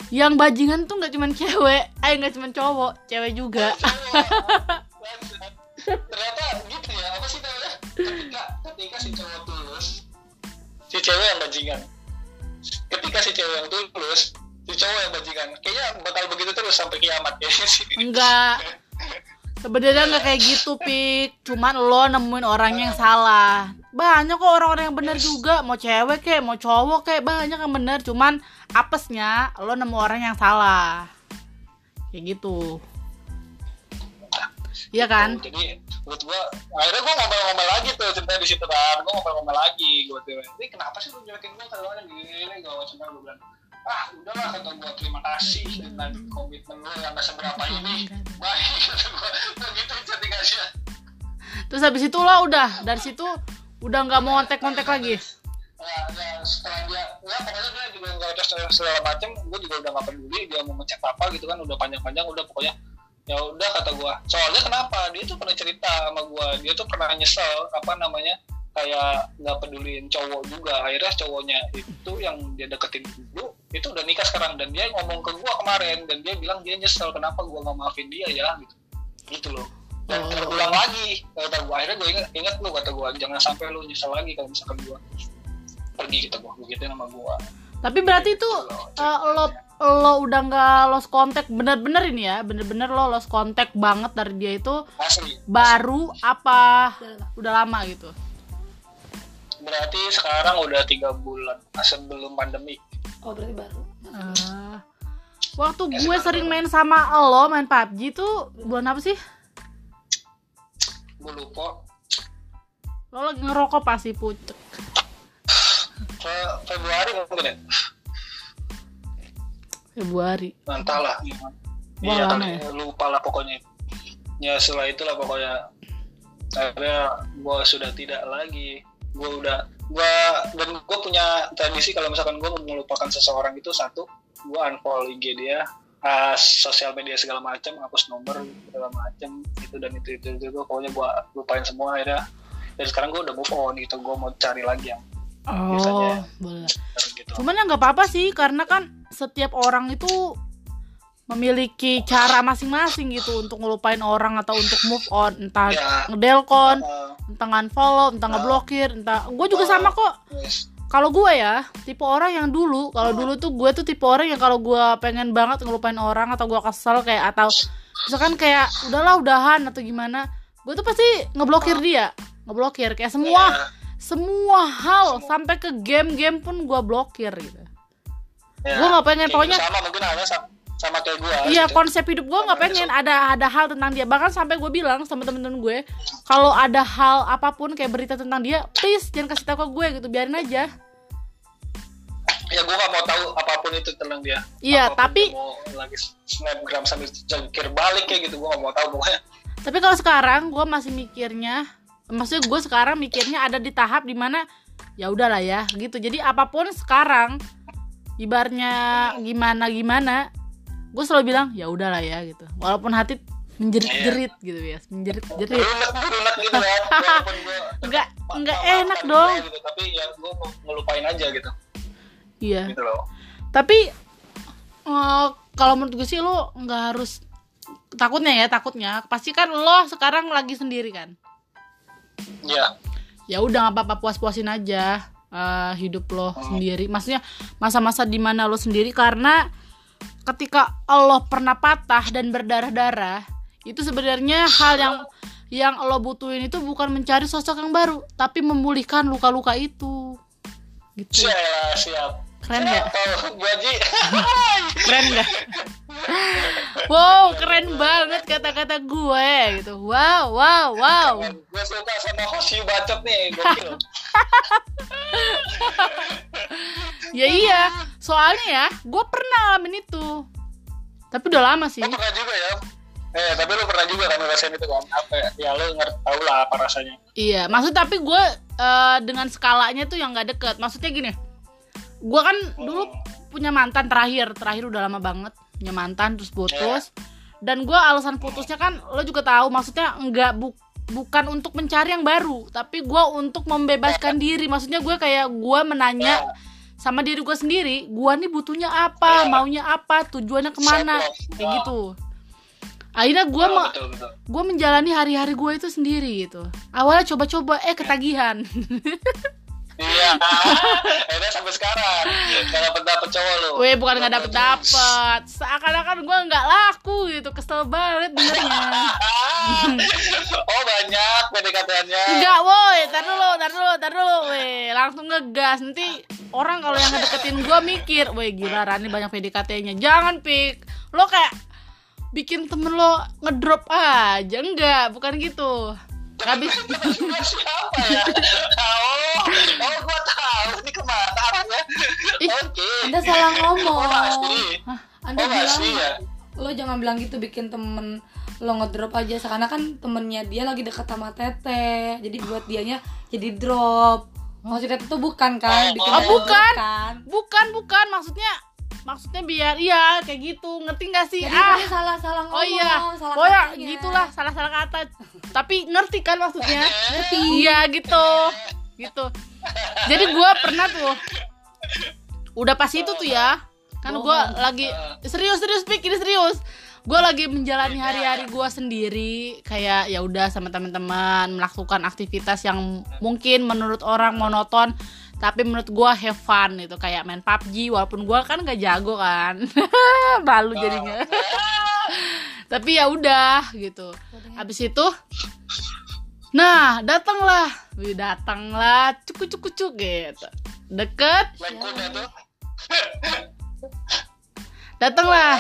yang bajingan tuh nggak cuman cewek. Eh nggak cuman cowok cewek juga. Bangsat. ternyata gitu ya apa sih namanya? Ketika ketika si cowok tulus si cewek yang bajingan. Ketika si cewek yang tulus si cowok yang bajingan. Kayaknya bakal begitu terus sampai kiamat ya. Sih enggak. Sebenarnya nggak kayak gitu pik. Cuman lo nemuin orang yang salah. Banyak kok orang-orang yang benar juga. Mau cewek kayak mau cowok kayak banyak yang benar cuman apesnya lo nemu orang yang salah. Kayak gitu. Iya kan? jadi menurut gua akhirnya gua ngomel-ngomel lagi tuh cerita di situ kan. Gua ngomel-ngomel lagi gua tuh ini kenapa sih lu nyelekin gua kadang-kadang gini gini gak macam gua bilang ah udahlah kata gua terima kasih dengan komitmen lu yang gak seberapa ini baik kata gua gua gitu chattingannya Terus habis itu lo udah dari situ udah nggak mau kontak-kontak lagi. Nah, nah, setelah dia, ya pokoknya dia juga nggak ada segala, segala macam, gue juga udah nggak peduli dia mau ngecek apa gitu kan, udah panjang-panjang, udah pokoknya ya udah kata gue. Soalnya kenapa? Dia tuh pernah cerita sama gue, dia tuh pernah nyesel apa namanya kayak nggak peduliin cowok juga. Akhirnya cowoknya itu yang dia deketin dulu itu udah nikah sekarang dan dia ngomong ke gue kemarin dan dia bilang dia nyesel kenapa gue nggak maafin dia ya gitu, gitu loh. Dan Oh. terulang lagi kata gue akhirnya gue inget inget lu kata gue jangan sampai lu nyesel lagi kalau misalkan gue pergi gitu gua. Begitu nama gua. Tapi berarti itu eh, lo lo udah nggak lost kontak bener-bener ini ya bener-bener lo lost kontak banget dari dia itu asli. baru apa udah lama gitu? Berarti sekarang udah tiga bulan sebelum pandemi Oh berarti baru. Eh, waktu gue sering main sama lo main PUBG tuh bulan apa sih? Gua lupa. Lo lagi ngerokok pasti pucet Fe- Februari mungkin ya? Februari. Entahlah. Wah, iya kali lupa lah pokoknya. Ya setelah itulah pokoknya. Akhirnya gua sudah tidak lagi gua udah gua dan gua punya tradisi kalau misalkan mau melupakan seseorang itu satu gua unfollow IG dia ah, sosial media segala macam hapus nomor segala macam itu dan itu itu, itu, itu. pokoknya gua lupain semua akhirnya dan sekarang gua udah move on gitu gua mau cari lagi yang oh Biasanya. boleh gitu cuman ya nggak apa-apa sih karena kan setiap orang itu memiliki cara masing-masing gitu untuk ngelupain orang atau untuk move on. Entah Ya. ngedelkon Ah, entah unfollow entah ngeblokir entah gue juga sama kok. Kalau gue ya tipe orang yang dulu kalau dulu tuh gue tuh tipe orang yang kalau gue pengen banget ngelupain orang atau gue kesel kayak atau misalkan kayak udahlah udahan atau gimana gue tuh pasti ngeblokir dia. Ngeblokir kayak semua Iya. semua hal sampai ke game-game pun gue blokir gitu. Iya. Gua nggak pengen, pokoknya- sama mungkin ada sama, sama kayak gue Iya konsep hidup gue nggak pengen ada ada hal tentang dia. Bahkan sampai gue bilang sama temen-temen gue kalau ada hal apa pun kayak berita tentang dia please jangan kasih tahu ke gue gitu. Biarin aja. Ya gue gak mau tahu apa pun itu tentang dia. Iya, tapi- dia mau lagi snapgram sambil jengkir balik kayak gitu. Gue gak mau tahu pokoknya. Tapi kalau sekarang gue masih mikirnya maksudnya gue sekarang mikirnya ada di tahap di mana ya udahlah ya gitu. Jadi apa pun sekarang ibarnya gimana gimana gue selalu bilang ya udahlah ya gitu. Walaupun hati menjerit-jerit gitu ya menjerit-jerit. Runek gitu walaupun gue Nggak- nggak enak dong. gitu, tapi ya gue ngelupain aja gitu. Iya. Gitu loh. Tapi eh, kalau menurut gue sih lo nggak harus takutnya ya takutnya. Pasti kan lo sekarang lagi sendiri kan? Iya. Ya udah nggak apa-apa puas-puasin aja eh, hidup lo sendiri. Maksudnya masa-masa di mana lo sendiri karena ketika lo pernah patah dan berdarah-darah itu sebenarnya hal yang yang lo butuhin itu bukan mencari sosok yang baru tapi memulihkan luka-luka itu. Gitu. Siap siap. Keren nggak? Keren nggak? Wow keren banget kata-kata gue gitu. Wow wow wow. Gue suka sama host you bacot nih ya iya soalnya ya gue pernah ngalamin itu. Tapi udah lama sih. Lu pernah juga ya? Eh tapi lu pernah juga kan ngerasain itu kan? Apa ya, ya lu ngerti tau lah apa rasanya. Iya maksud tapi gue eh, dengan skalanya tuh yang nggak deket. Maksudnya gini gue kan dulu punya mantan terakhir. Terakhir udah lama banget punya mantan terus putus. Dan gue alasan putusnya kan lo juga tahu maksudnya nggak bu bukan untuk mencari yang baru tapi gue untuk membebaskan diri. Maksudnya gue kayak gue menanya sama diri gue sendiri gue nih butuhnya apa maunya apa tujuannya ke mana kayak gitu. Akhirnya gue Oh, gue menjalani hari-hari gue itu sendiri gitu. Awalnya coba-coba eh ketagihan iya. Akhirnya sampai sekarang gak dapet dapet cowok lu. Weh bukan nggak dapet dapet. Seakan-akan gue nggak laku gitu kesel banget dengernya. Oh banyak PDKT-nya Enggak woi tar dulu tar dulu tar dulu. Weh langsung ngegas. Nanti orang kalau yang ngedeketin gue mikir weh gila Rani banyak PDKT-nya. Jangan pik. Lo kayak bikin temen lo ngedrop aja. Enggak bukan gitu habis siapa ya? Oh oh gua tahu. Ini ke mana arahnya oke. Anda salah oh ngomong. masih Anda oh bilang ya lo jangan bilang gitu bikin temen lo ngedrop aja. Karena kan temennya dia lagi dekat sama Tete. Jadi buat dianya jadi drop. Maksudnya itu bukan kan? Oh, bikin oh, bukan. drop kan? Bukan bukan. Maksudnya maksudnya biar iya kayak gitu. Ngerti gak sih? Jadi ah. salah salah ngomong oh iya. salah oh ya katanya. gitulah salah salah kata. Tapi ngerti kan maksudnya? Ngerti. iya gitu. Gitu. Jadi gue pernah tuh udah pas itu tuh ya kan gue lagi serius serius pik ini serius. Gue lagi menjalani hari-hari gue sendiri kayak ya udah sama teman-teman melakukan aktivitas yang mungkin menurut orang monoton tapi menurut gue have fun itu kayak main PUBG walaupun gue kan gak jago kan. Malu jadinya. Tapi ya udah gitu. Habis itu nah datanglah. Wih, datanglah. Cukup cukup cukup gitu. Deket. Datanglah.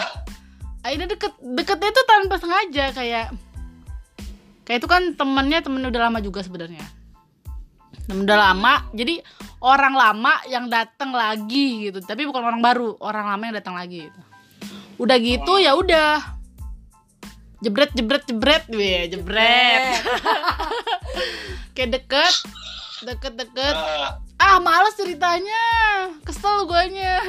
Akhirnya deket deketnya itu tanpa sengaja kayak kayak itu kan temennya temen udah lama juga sebenarnya udah lama jadi orang lama yang datang lagi gitu. Tapi bukan orang baru orang lama yang datang lagi gitu. Udah gitu ya udah. Jebret jebret jebret. Weh jebret. Kayak deket deket deket. Ah, males ceritanya. Kesel guanya.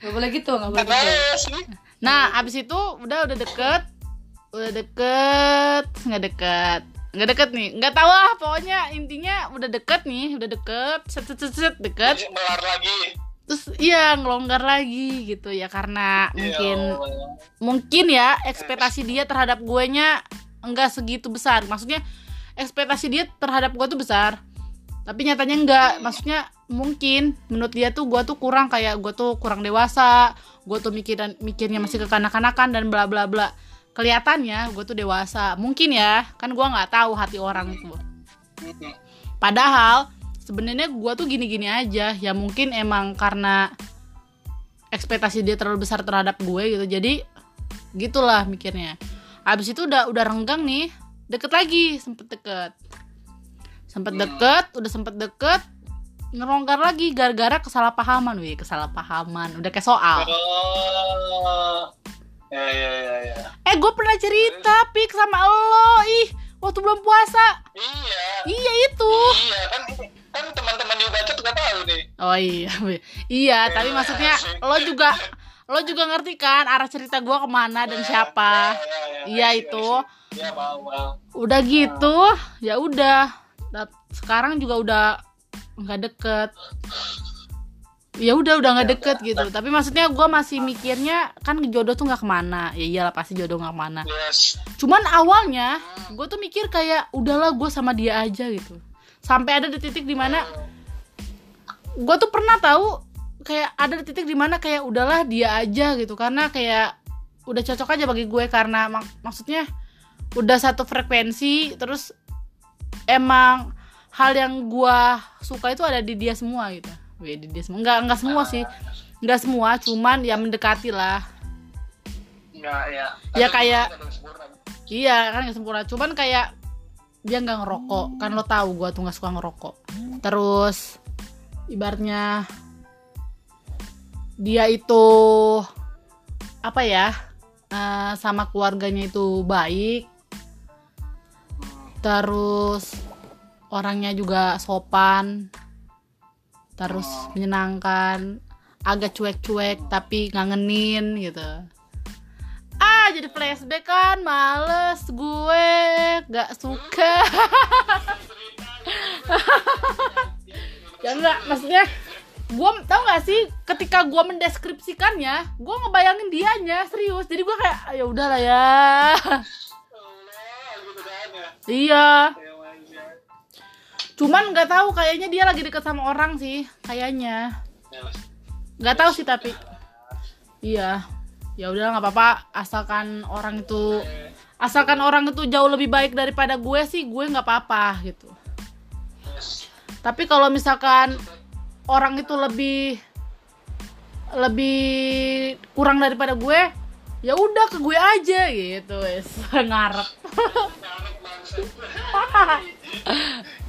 Nggak boleh gitu nggak boleh gitu. Nah, abis itu udah udah deket, udah deket, nggak deket, nggak deket nih, nggak tahu lah pokoknya intinya udah deket nih, udah deket, set set set, set deket, melar lagi. Terus iya ngelonggar lagi gitu ya karena mungkin Ya Allah. mungkin ya ekspektasi dia terhadap gue nya enggak segitu besar, maksudnya ekspektasi dia terhadap gue tuh besar, tapi nyatanya enggak maksudnya mungkin menurut dia tuh gue tuh kurang kayak gue tuh kurang dewasa gue tuh mikiran mikirnya masih kekanak-kanakan dan bla bla bla kelihatannya gue tuh dewasa. Mungkin ya kan gue nggak tahu hati orang itu. Padahal sebenarnya gue tuh gini-gini aja. Ya mungkin emang karena ekspektasi dia terlalu besar terhadap gue gitu. Jadi gitulah mikirnya. Abis itu udah udah renggang nih. Deket lagi sempet deket. Sempet deket udah sempet deket. Ngeronggar lagi gara-gara kesalahpahaman wih kesalahpahaman. Udah kayak soal. Oh. Ya ya ya ya. eh gue pernah cerita pik sama lo ih waktu belum puasa Iya. iya itu Iya kan kan teman-teman di bacot nggak tahu nih. Oh iya, iya. Tapi maksudnya lo juga lo juga ngerti kan arah cerita gua ke mana dan siapa? Iya itu. Iya mau mau. Udah gitu, ya udah. Sekarang juga udah nggak deket. Ya udah udah nggak deket gitu. Tapi maksudnya gua masih mikirnya kan jodoh tuh nggak ke mana. Ya iyalah pasti jodoh nggak ke mana. Yes. Cuman awalnya gue tuh mikir kayak udahlah gue sama dia aja gitu. Sampai ada di titik di mana gue tuh pernah tahu kayak ada di titik di mana kayak udahlah dia aja gitu karena kayak udah cocok aja bagi gue karena mak- maksudnya udah satu frekuensi terus emang hal yang gue suka itu ada di dia semua gitu. Di dia semua. Enggak enggak semua sih. Enggak semua, cuman ya mendekati lah. Enggak ya. Ya, kayak-. Iya kan nggak sempurna. Cuman kayak dia nggak ngerokok. Kan lo tahu gue tuh nggak suka ngerokok. Terus ibaratnya dia itu apa ya eh, sama keluarganya itu baik. Terus orangnya juga sopan. Terus menyenangkan. Agak cuek-cuek tapi ngangenin gitu ah jadi flashback kan males gue gak suka ya enggak maksudnya gue tau gak sih ketika gue mendeskripsikannya gue ngebayangin dianya serius jadi gue kayak ya udahlah ya iya Ya, ya. Cuman nggak tahu kayaknya dia lagi deket sama orang sih kayaknya. Ya, nggak tahu sih tapi. Iya. Ya udah nggak apa-apa. Asalkan orang itu asalkan orang itu jauh lebih baik daripada gue sih gue nggak apa-apa gitu. Tapi kalau misalkan orang itu lebih lebih kurang daripada gue ya udah ke gue aja gitu. Wes ngarep.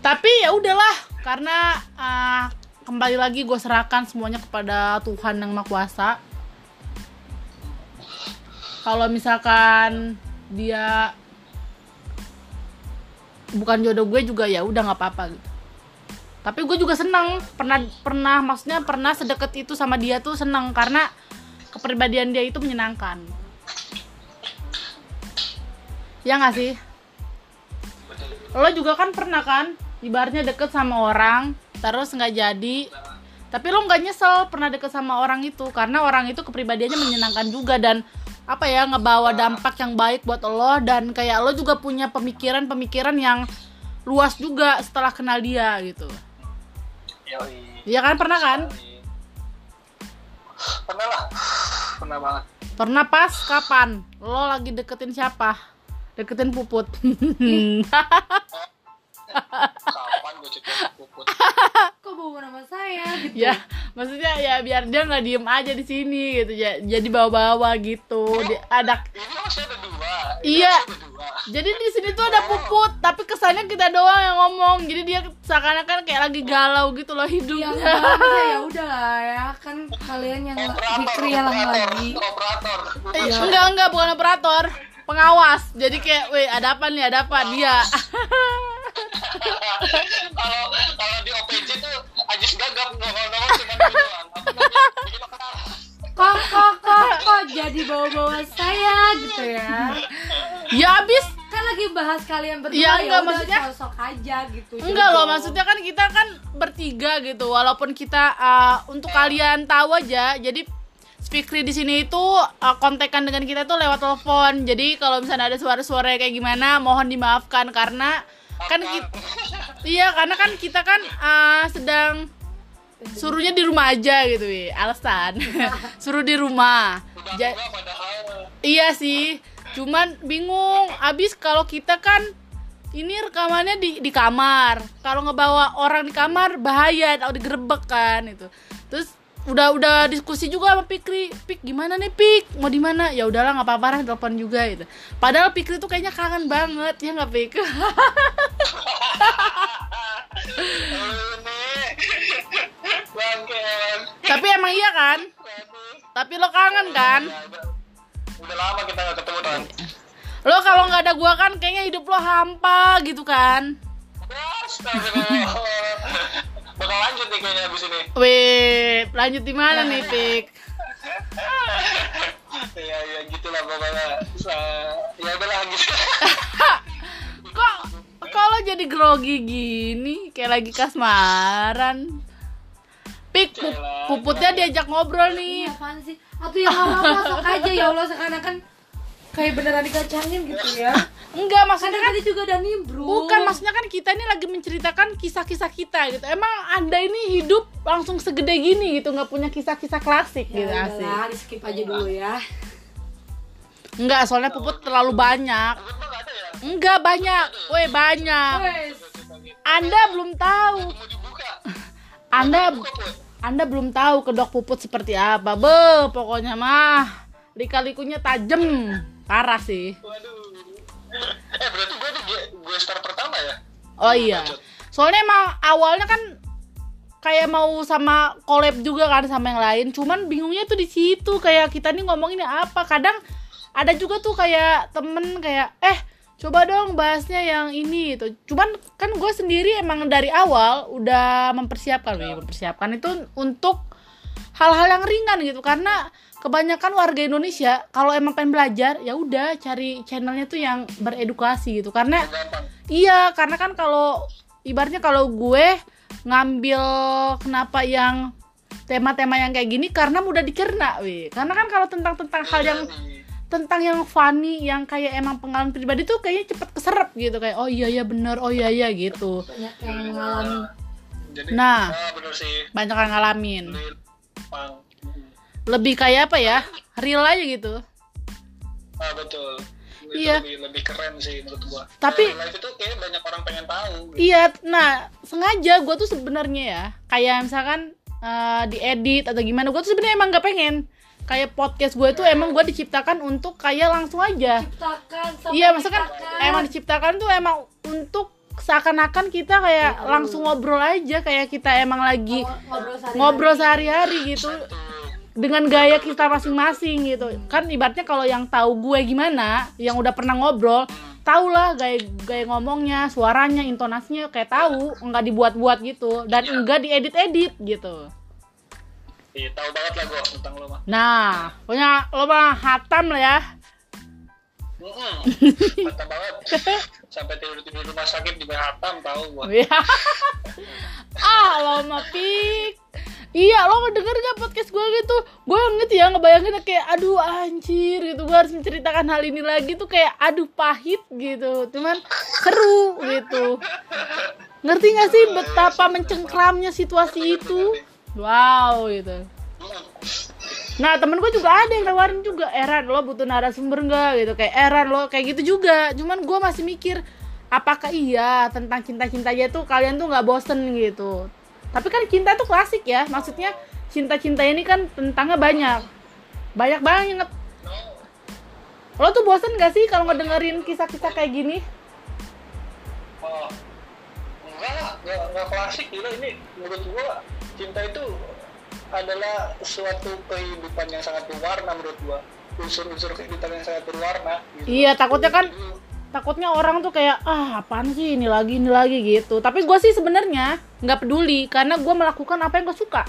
tapi ya udahlah karena ah, kembali lagi gue serahkan semuanya kepada Tuhan yang Maha Kuasa. Kalau misalkan dia bukan jodoh gue juga ya udah nggak apa-apa gitu. Tapi gue juga seneng pernah pernah maksudnya pernah sedekat itu sama dia tuh seneng karena kepribadian dia itu menyenangkan. Ya nggak sih? Lo juga kan pernah kan ibaratnya deket sama orang terus nggak jadi. Tapi lo nggak nyesel pernah deket sama orang itu karena orang itu kepribadiannya menyenangkan juga dan apa ya ngebawa dampak yang baik buat lo dan kayak lo juga punya pemikiran-pemikiran yang luas juga setelah kenal dia gitu. Yoi. Iya kan? Pernah kan? Pernah lah. Pernah banget. pernah pas? Kapan? Lo lagi deketin siapa? Deketin puput Kapan gue cerita puput? Kok bawa nama saya gitu? ya maksudnya ya biar dia nggak diem aja di sini gitu ya jadi bawa-bawa gitu dia ada Ini masih ada dua. Iya. masih ada dua. Jadi di sini tuh ada puput, tapi kesannya kita doang yang ngomong. Jadi dia seakan-akan kayak lagi galau gitu loh Ya hidupnya. enggak, ya udah lah ya kan kalian yang operator, lagi operator. Eh, enggak enggak bukan operator, pengawas. Jadi kayak, weh ada apa nih? Ada apa dia? Kalau kalau di OPJ tuh Ajis gagap nongol-nongol cuma gitu doang. Kok kok kok kok jadi bawa-bawa saya gitu ya ya abis kan lagi bahas kalian berdua Ya, ya, enggak, udah maksudnya- sosok aja gitu enggak loh, jodoh. maksudnya kan kita kan bertiga gitu. Walaupun kita uh, untuk kalian tahu aja, jadi Fikri di sini itu uh, kontekan dengan kita tuh lewat telepon. Jadi kalau misalnya ada suara-suara kayak gimana, mohon dimaafkan karena kan kita iya karena kan kita kan ah, sedang suruhnya di rumah aja gitu wi. Alasan. Suruh di rumah. Ja- iya sih. Cuman bingung. Abis kalau kita kan ini rekamannya di di kamar. Kalau ngebawa orang di kamar bahaya. Atau digerebek kan itu terus udah udah diskusi juga sama Pikri. Pik gimana nih Pik? Mau di mana? Ya udahlah nggak apa-apa lah telepon juga gitu. Padahal Pikri tuh kayaknya kangen banget ya nggak Pik? Tapi emang iya kan? Tapi lo kangen kan? Udah, lama kita gak ketemu kan lo kalau nggak ada gua kan kayaknya hidup lo hampa gitu kan lanjut nih kayaknya abis ini. Wih, lanjut di mana nih Pik? Ya ya gitulah pokoknya. Ya udahlah gitu. Kok kalau jadi grogi gini? Kayak lagi kasmaran. Pik, pu- puputnya diajak ngobrol nih. Ini apaan sih? Atau yang awal masuk aja ya Allah sekarang kan kayak beneran dikacangin gitu ya. Enggak, Kan maksudnya kan tadi juga udah nimbrung. bukan maksudnya kan kita ini lagi menceritakan kisah-kisah kita gitu. Emang Anda ini hidup langsung segede gini gitu, nggak punya kisah-kisah klasik ya gitu asik. udahlah, di skip aja dulu ya. Enggak, soalnya puput terlalu banyak. Ya Enggak banyak. Woi, banyak. Anda belum tahu. Anda. Anda belum tahu kedok puput seperti apa. Be, pokoknya mah lika-likunya tajem. Parah sih. waduh eh berarti gue tuh gue, star pertama ya Oh iya. Soalnya emang awalnya kan kayak mau sama collab juga kan sama yang lain. Cuman bingungnya tuh di situ kayak kita nih ngomongin apa. Kadang ada juga tuh kayak temen kayak eh coba dong bahasnya yang ini itu. Cuman kan gue sendiri emang dari awal udah mempersiapkan, Wih, mempersiapkan itu untuk hal-hal yang ringan gitu karena kebanyakan warga Indonesia kalau emang pengen belajar ya udah cari channelnya tuh yang beredukasi gitu karena Iya, karena kan kalau ibaratnya kalau gue ngambil kenapa yang tema-tema yang kayak gini karena mudah dicerna, wih. Karena kan kalau tentang tentang hal yang Iya, tentang yang funny yang kayak emang pengalaman pribadi tuh kayaknya cepet keserap gitu kayak oh iya iya bener oh iya iya gitu. Banyak yang mengalami. jadi Nah. ah, bener sih Banyak yang ngalamin. Lebih kayak apa ya? Real aja gitu. ah betul Itu Iya. lebih, lebih keren sih menurut gua Tapi- live itu kayak banyak orang pengen tahu gitu. Iya, nah sengaja gue tuh sebenarnya ya kayak misalkan eh, diedit atau gimana, gue tuh sebenarnya emang gak pengen kayak podcast gue tuh emang gue diciptakan untuk kayak langsung aja. Ciptakan sama Iya, maksudnya kan emang diciptakan tuh emang untuk seakan-akan kita kayak langsung ngobrol aja kayak kita emang lagi ngobrol sehari ngobrol sehari-hari gitu. Dengan gaya kita masing-masing gitu. Kan ibaratnya kalau yang tahu gue gimana yang udah pernah ngobrol tau lah gaya gaya ngomongnya suaranya intonasinya kayak tahu nggak dibuat-buat gitu. Dan enggak diedit-edit gitu. Iya, tahu banget lah gua tentang lo mah. nah punya lo mah hatam lah ya Mantap banget. Sampai tidur tidur rumah sakit juga hatam tahu gua. Iya. ah lo mah pik Iya, lo ngedenger gak podcast gue gitu? Gue ngerti ya, ngebayangin kayak, aduh anjir gitu Gue harus menceritakan hal ini lagi tuh kayak, aduh pahit gitu Cuman seru gitu Ngerti gak sih betapa mencengkramnya situasi itu? Wow gitu. Nah temen gue juga ada yang nawarin juga Eran lo butuh narasumber nggak gitu Kayak Eran lo kayak gitu juga Cuman gue masih mikir Apakah iya tentang cinta-cintanya tuh kalian tuh nggak bosen gitu Tapi kan cinta tuh klasik ya Maksudnya cinta-cinta ini kan tentangnya banyak Banyak banget. Lo tuh bosen gak sih kalau ngedengerin kisah-kisah kayak gini? Oh. Enggak enggak, enggak klasik gila ini menurut gua cinta itu adalah suatu kehidupan yang sangat berwarna menurut gua. Unsur-unsur kehidupan yang sangat berwarna gitu. Iya takutnya kan Jadi, takutnya orang tuh kayak ah apaan sih ini lagi ini lagi gitu tapi gue sih sebenarnya nggak peduli karena gue melakukan apa yang gue suka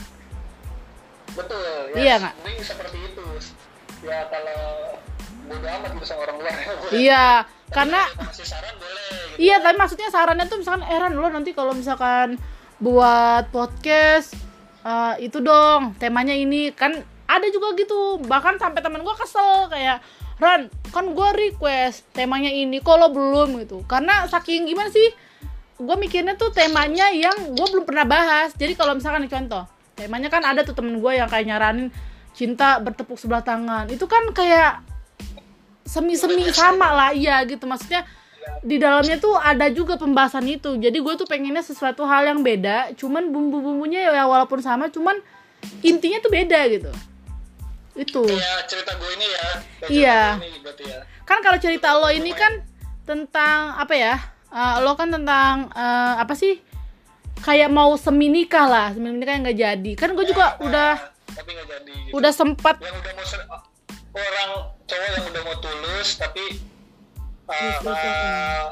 betul Iya yes. nggak? Seperti itu ya kalau bodo amat gitu sama orang luar iya karena Kalau kasih saran boleh gitu. iya tapi maksudnya sarannya tuh misalkan Eran lo nanti kalau misalkan buat podcast eh, itu dong temanya ini. Kan ada juga gitu. Bahkan sampai teman gue kesel kayak Ran kan gue request temanya ini kalau belum? gitu. Karena saking gimana sih gue mikirnya tuh temanya yang gue belum pernah bahas. Jadi kalau misalkan contoh temanya kan ada tuh temen gue yang kayak nyaranin cinta bertepuk sebelah tangan. Itu kan kayak semi-semi sama lah iya gitu. Maksudnya di dalamnya tuh ada juga pembahasan itu jadi gue tuh pengennya sesuatu hal yang beda cuman bumbu-bumbunya ya walaupun sama cuman intinya tuh beda gitu itu Kayak cerita gue ini ya. Kayak Iya. ini ya. kan kalau cerita lo ini kan tentang apa ya eh, lo kan tentang eh, apa sih kayak mau semi nikah lah semi nikah yang nggak jadi kan gue juga Nah, udah tapi nggak jadi gitu. udah sempat yang udah mau ser- orang cowok yang udah mau tulus tapi uh, uh,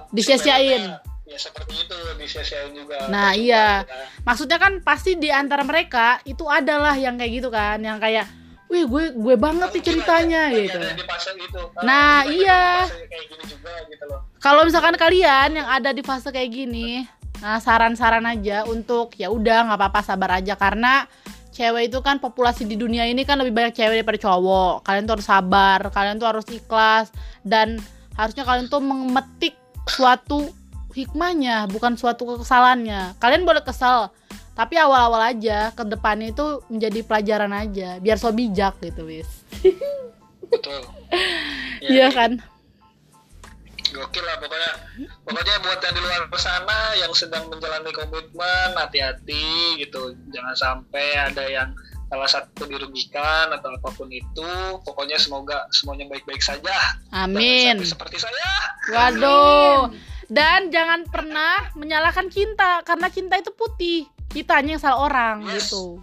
Disia-siain. sebenarnya ya seperti itu disia-siain juga Nah iya, juga, maksudnya kan pasti di antara mereka itu adalah yang kayak gitu kan, yang kayak, wih gue gue banget nih mungkin ceritanya gitu. ada di fase itu Ah, Nah, iya. fase kayak gini juga gitu Kalau misalkan kalian yang ada di fase kayak gini, nah saran-saran aja untuk ya udah nggak apa-apa sabar aja karena cewek itu kan populasi di dunia ini kan lebih banyak cewek daripada cowok. Kalian tuh harus sabar, kalian tuh harus ikhlas dan harusnya kalian tuh memetik suatu hikmahnya, bukan suatu kekesalannya. Kalian boleh kesal, tapi awal-awal aja ke depannya itu menjadi pelajaran aja, biar so bijak gitu, wis. betul Iya kan? gokil lah pokoknya pokoknya buat yang di luar sana yang sedang menjalani komitmen hati-hati gitu jangan sampai ada yang salah satu dirugikan atau apa pun itu pokoknya semoga semuanya baik-baik saja Amin. Seperti saya Waduh. Dan jangan pernah menyalahkan cinta karena cinta itu putih. Kitanya yang salah orang Yes. gitu.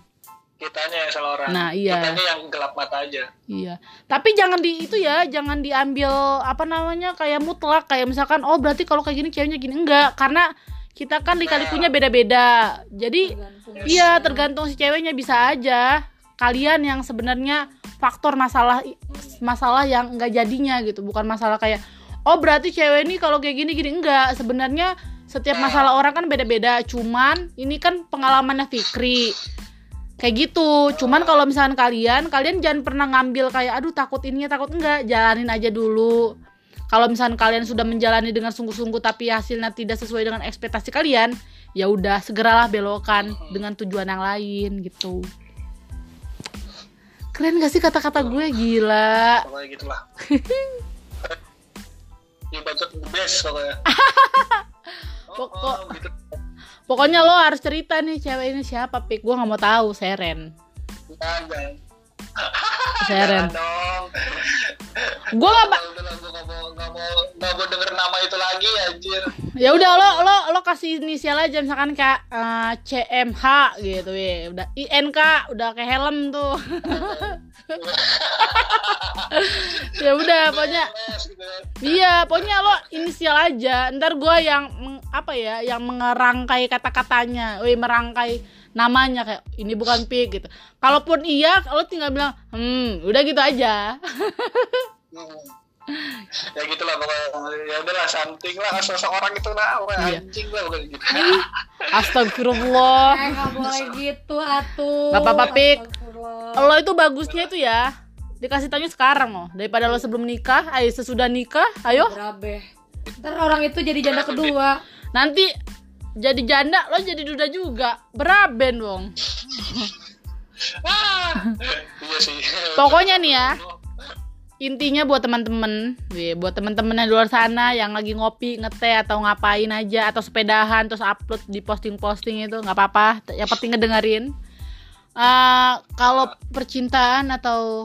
kitanya yang salah orang Nah, iya. kitanya yang gelap mata aja Iya. Tapi jangan di itu ya, jangan diambil apa namanya kayak mutlak kayak misalkan oh berarti kalau kayak gini ceweknya gini enggak karena kita kan lika-likunya beda-beda. Jadi iya tergantung si ceweknya. Bisa aja kalian yang sebenarnya faktor masalah masalah yang enggak jadinya gitu, bukan masalah kayak oh berarti cewek ini kalau kayak gini gini. Enggak. Sebenarnya setiap masalah orang kan beda-beda. Cuman ini kan pengalamannya Fikri. Kayak gitu. Cuman kalau misalkan kalian kalian jangan pernah ngambil kayak aduh takut ininya takut enggak. Jalanin aja dulu kalau misalkan kalian sudah menjalani dengan sungguh-sungguh tapi hasilnya tidak sesuai dengan ekspektasi kalian ya udah segeralah belokkan dengan tujuan yang lain gitu. Keren gak sih kata-kata gue? Gila. pokoknya gitulah. The best pokoknya. Oh, Pokok- oh, gitu. Pokoknya lo harus cerita nih cewek ini siapa pik? Gue nggak mau tahu seren. Jangan dong. Gue gue nggak mau mau denger nama itu lagi anjir. Ya udah lo lo lo kasih inisial aja misalkan kayak eh, CMH gitu ya. Udah INK udah kayak helm tuh. Ya udah pokoknya iya pokoknya lo inisial aja. Ntar gua yang apa ya yang mengerangkai kata-katanya. Wih merangkai namanya kayak ini bukan pik gitu kalaupun iya lo tinggal bilang hmm udah gitu aja Hmm. ya gitulah pokoknya ya udahlah something lah sosok orang itu lah pokoknya Iya. anjing lah pokoknya gitu astagfirullah Eh nggak boleh gitu atuh. Nggak apa-apa, Pik. Astagfirullah. lo itu bagusnya itu ya dikasih tanya sekarang loh daripada lo sebelum nikah ayo sesudah nikah ayo Berabe. Ntar orang itu jadi janda kedua. nanti jadi janda lo jadi duda juga. Beraben dong. Ah! Iya sih. Pokoknya nih ya. intinya buat teman-teman buat teman-teman yang di luar sana yang lagi ngopi ngeteh atau ngapain aja atau sepedahan terus upload di posting-posting itu nggak apa-apa. Yang penting ngedengerin. Eh, kalau percintaan atau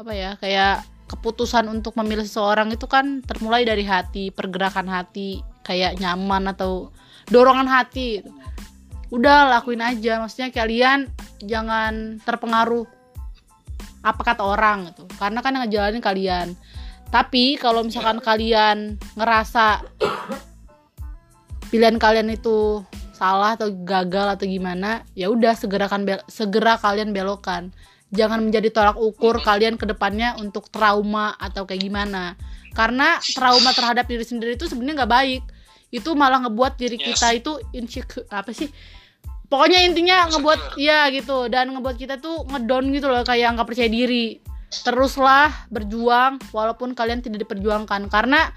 apa ya kayak keputusan untuk memilih seseorang itu kan termulai dari hati pergerakan hati kayak nyaman atau dorongan hati gitu. udah lakuin aja. Maksudnya kalian jangan terpengaruh apa kata orang gitu. Karena kan yang ngejalanin kalian. Tapi kalau misalkan kalian ngerasa pilihan kalian itu salah atau gagal atau gimana ya udah segerakan segera kalian belokan jangan menjadi tolak ukur kalian ke depannya untuk trauma atau kayak gimana. Karena trauma terhadap diri sendiri itu sebenarnya nggak baik itu malah ngebuat diri Yes. kita itu insecure apa sih pokoknya intinya ngebuat ya gitu dan ngebuat kita tuh ngedown gitu loh kayak nggak percaya diri teruslah berjuang walaupun kalian tidak diperjuangkan karena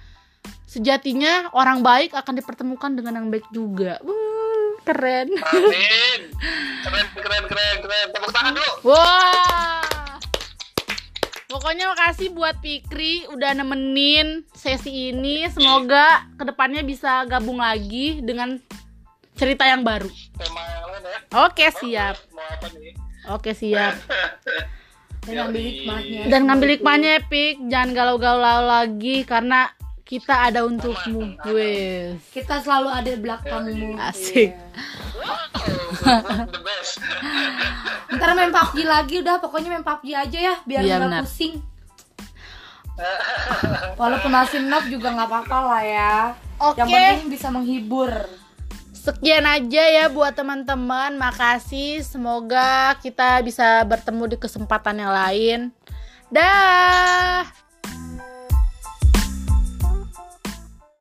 sejatinya orang baik akan dipertemukan dengan yang baik juga. Wuh, keren. Amin. Keren, keren, keren, keren. Tepuk tangan dulu. Wah. Pokoknya makasih buat Pikri udah nemenin sesi ini. Semoga ke depannya bisa gabung lagi dengan cerita yang baru. Tema yang lain ya. Oke siap. Mau apa nih? Oke siap. dan ambil hikmahnya Dan ngambil hikmahnya Pik. Jangan galau-galau lagi karena kita ada untukmu. Wes. kita selalu ada di belakangmu Asik. Wow, the best. ntar main PUBG lagi udah pokoknya main PUBG aja ya biar Iya, nggak pusing walaupun masih knob juga nggak apa-apa lah ya Oke. yang penting bisa menghibur Sekian aja ya buat teman-teman. Makasih. Semoga kita bisa bertemu di kesempatan yang lain. Dah.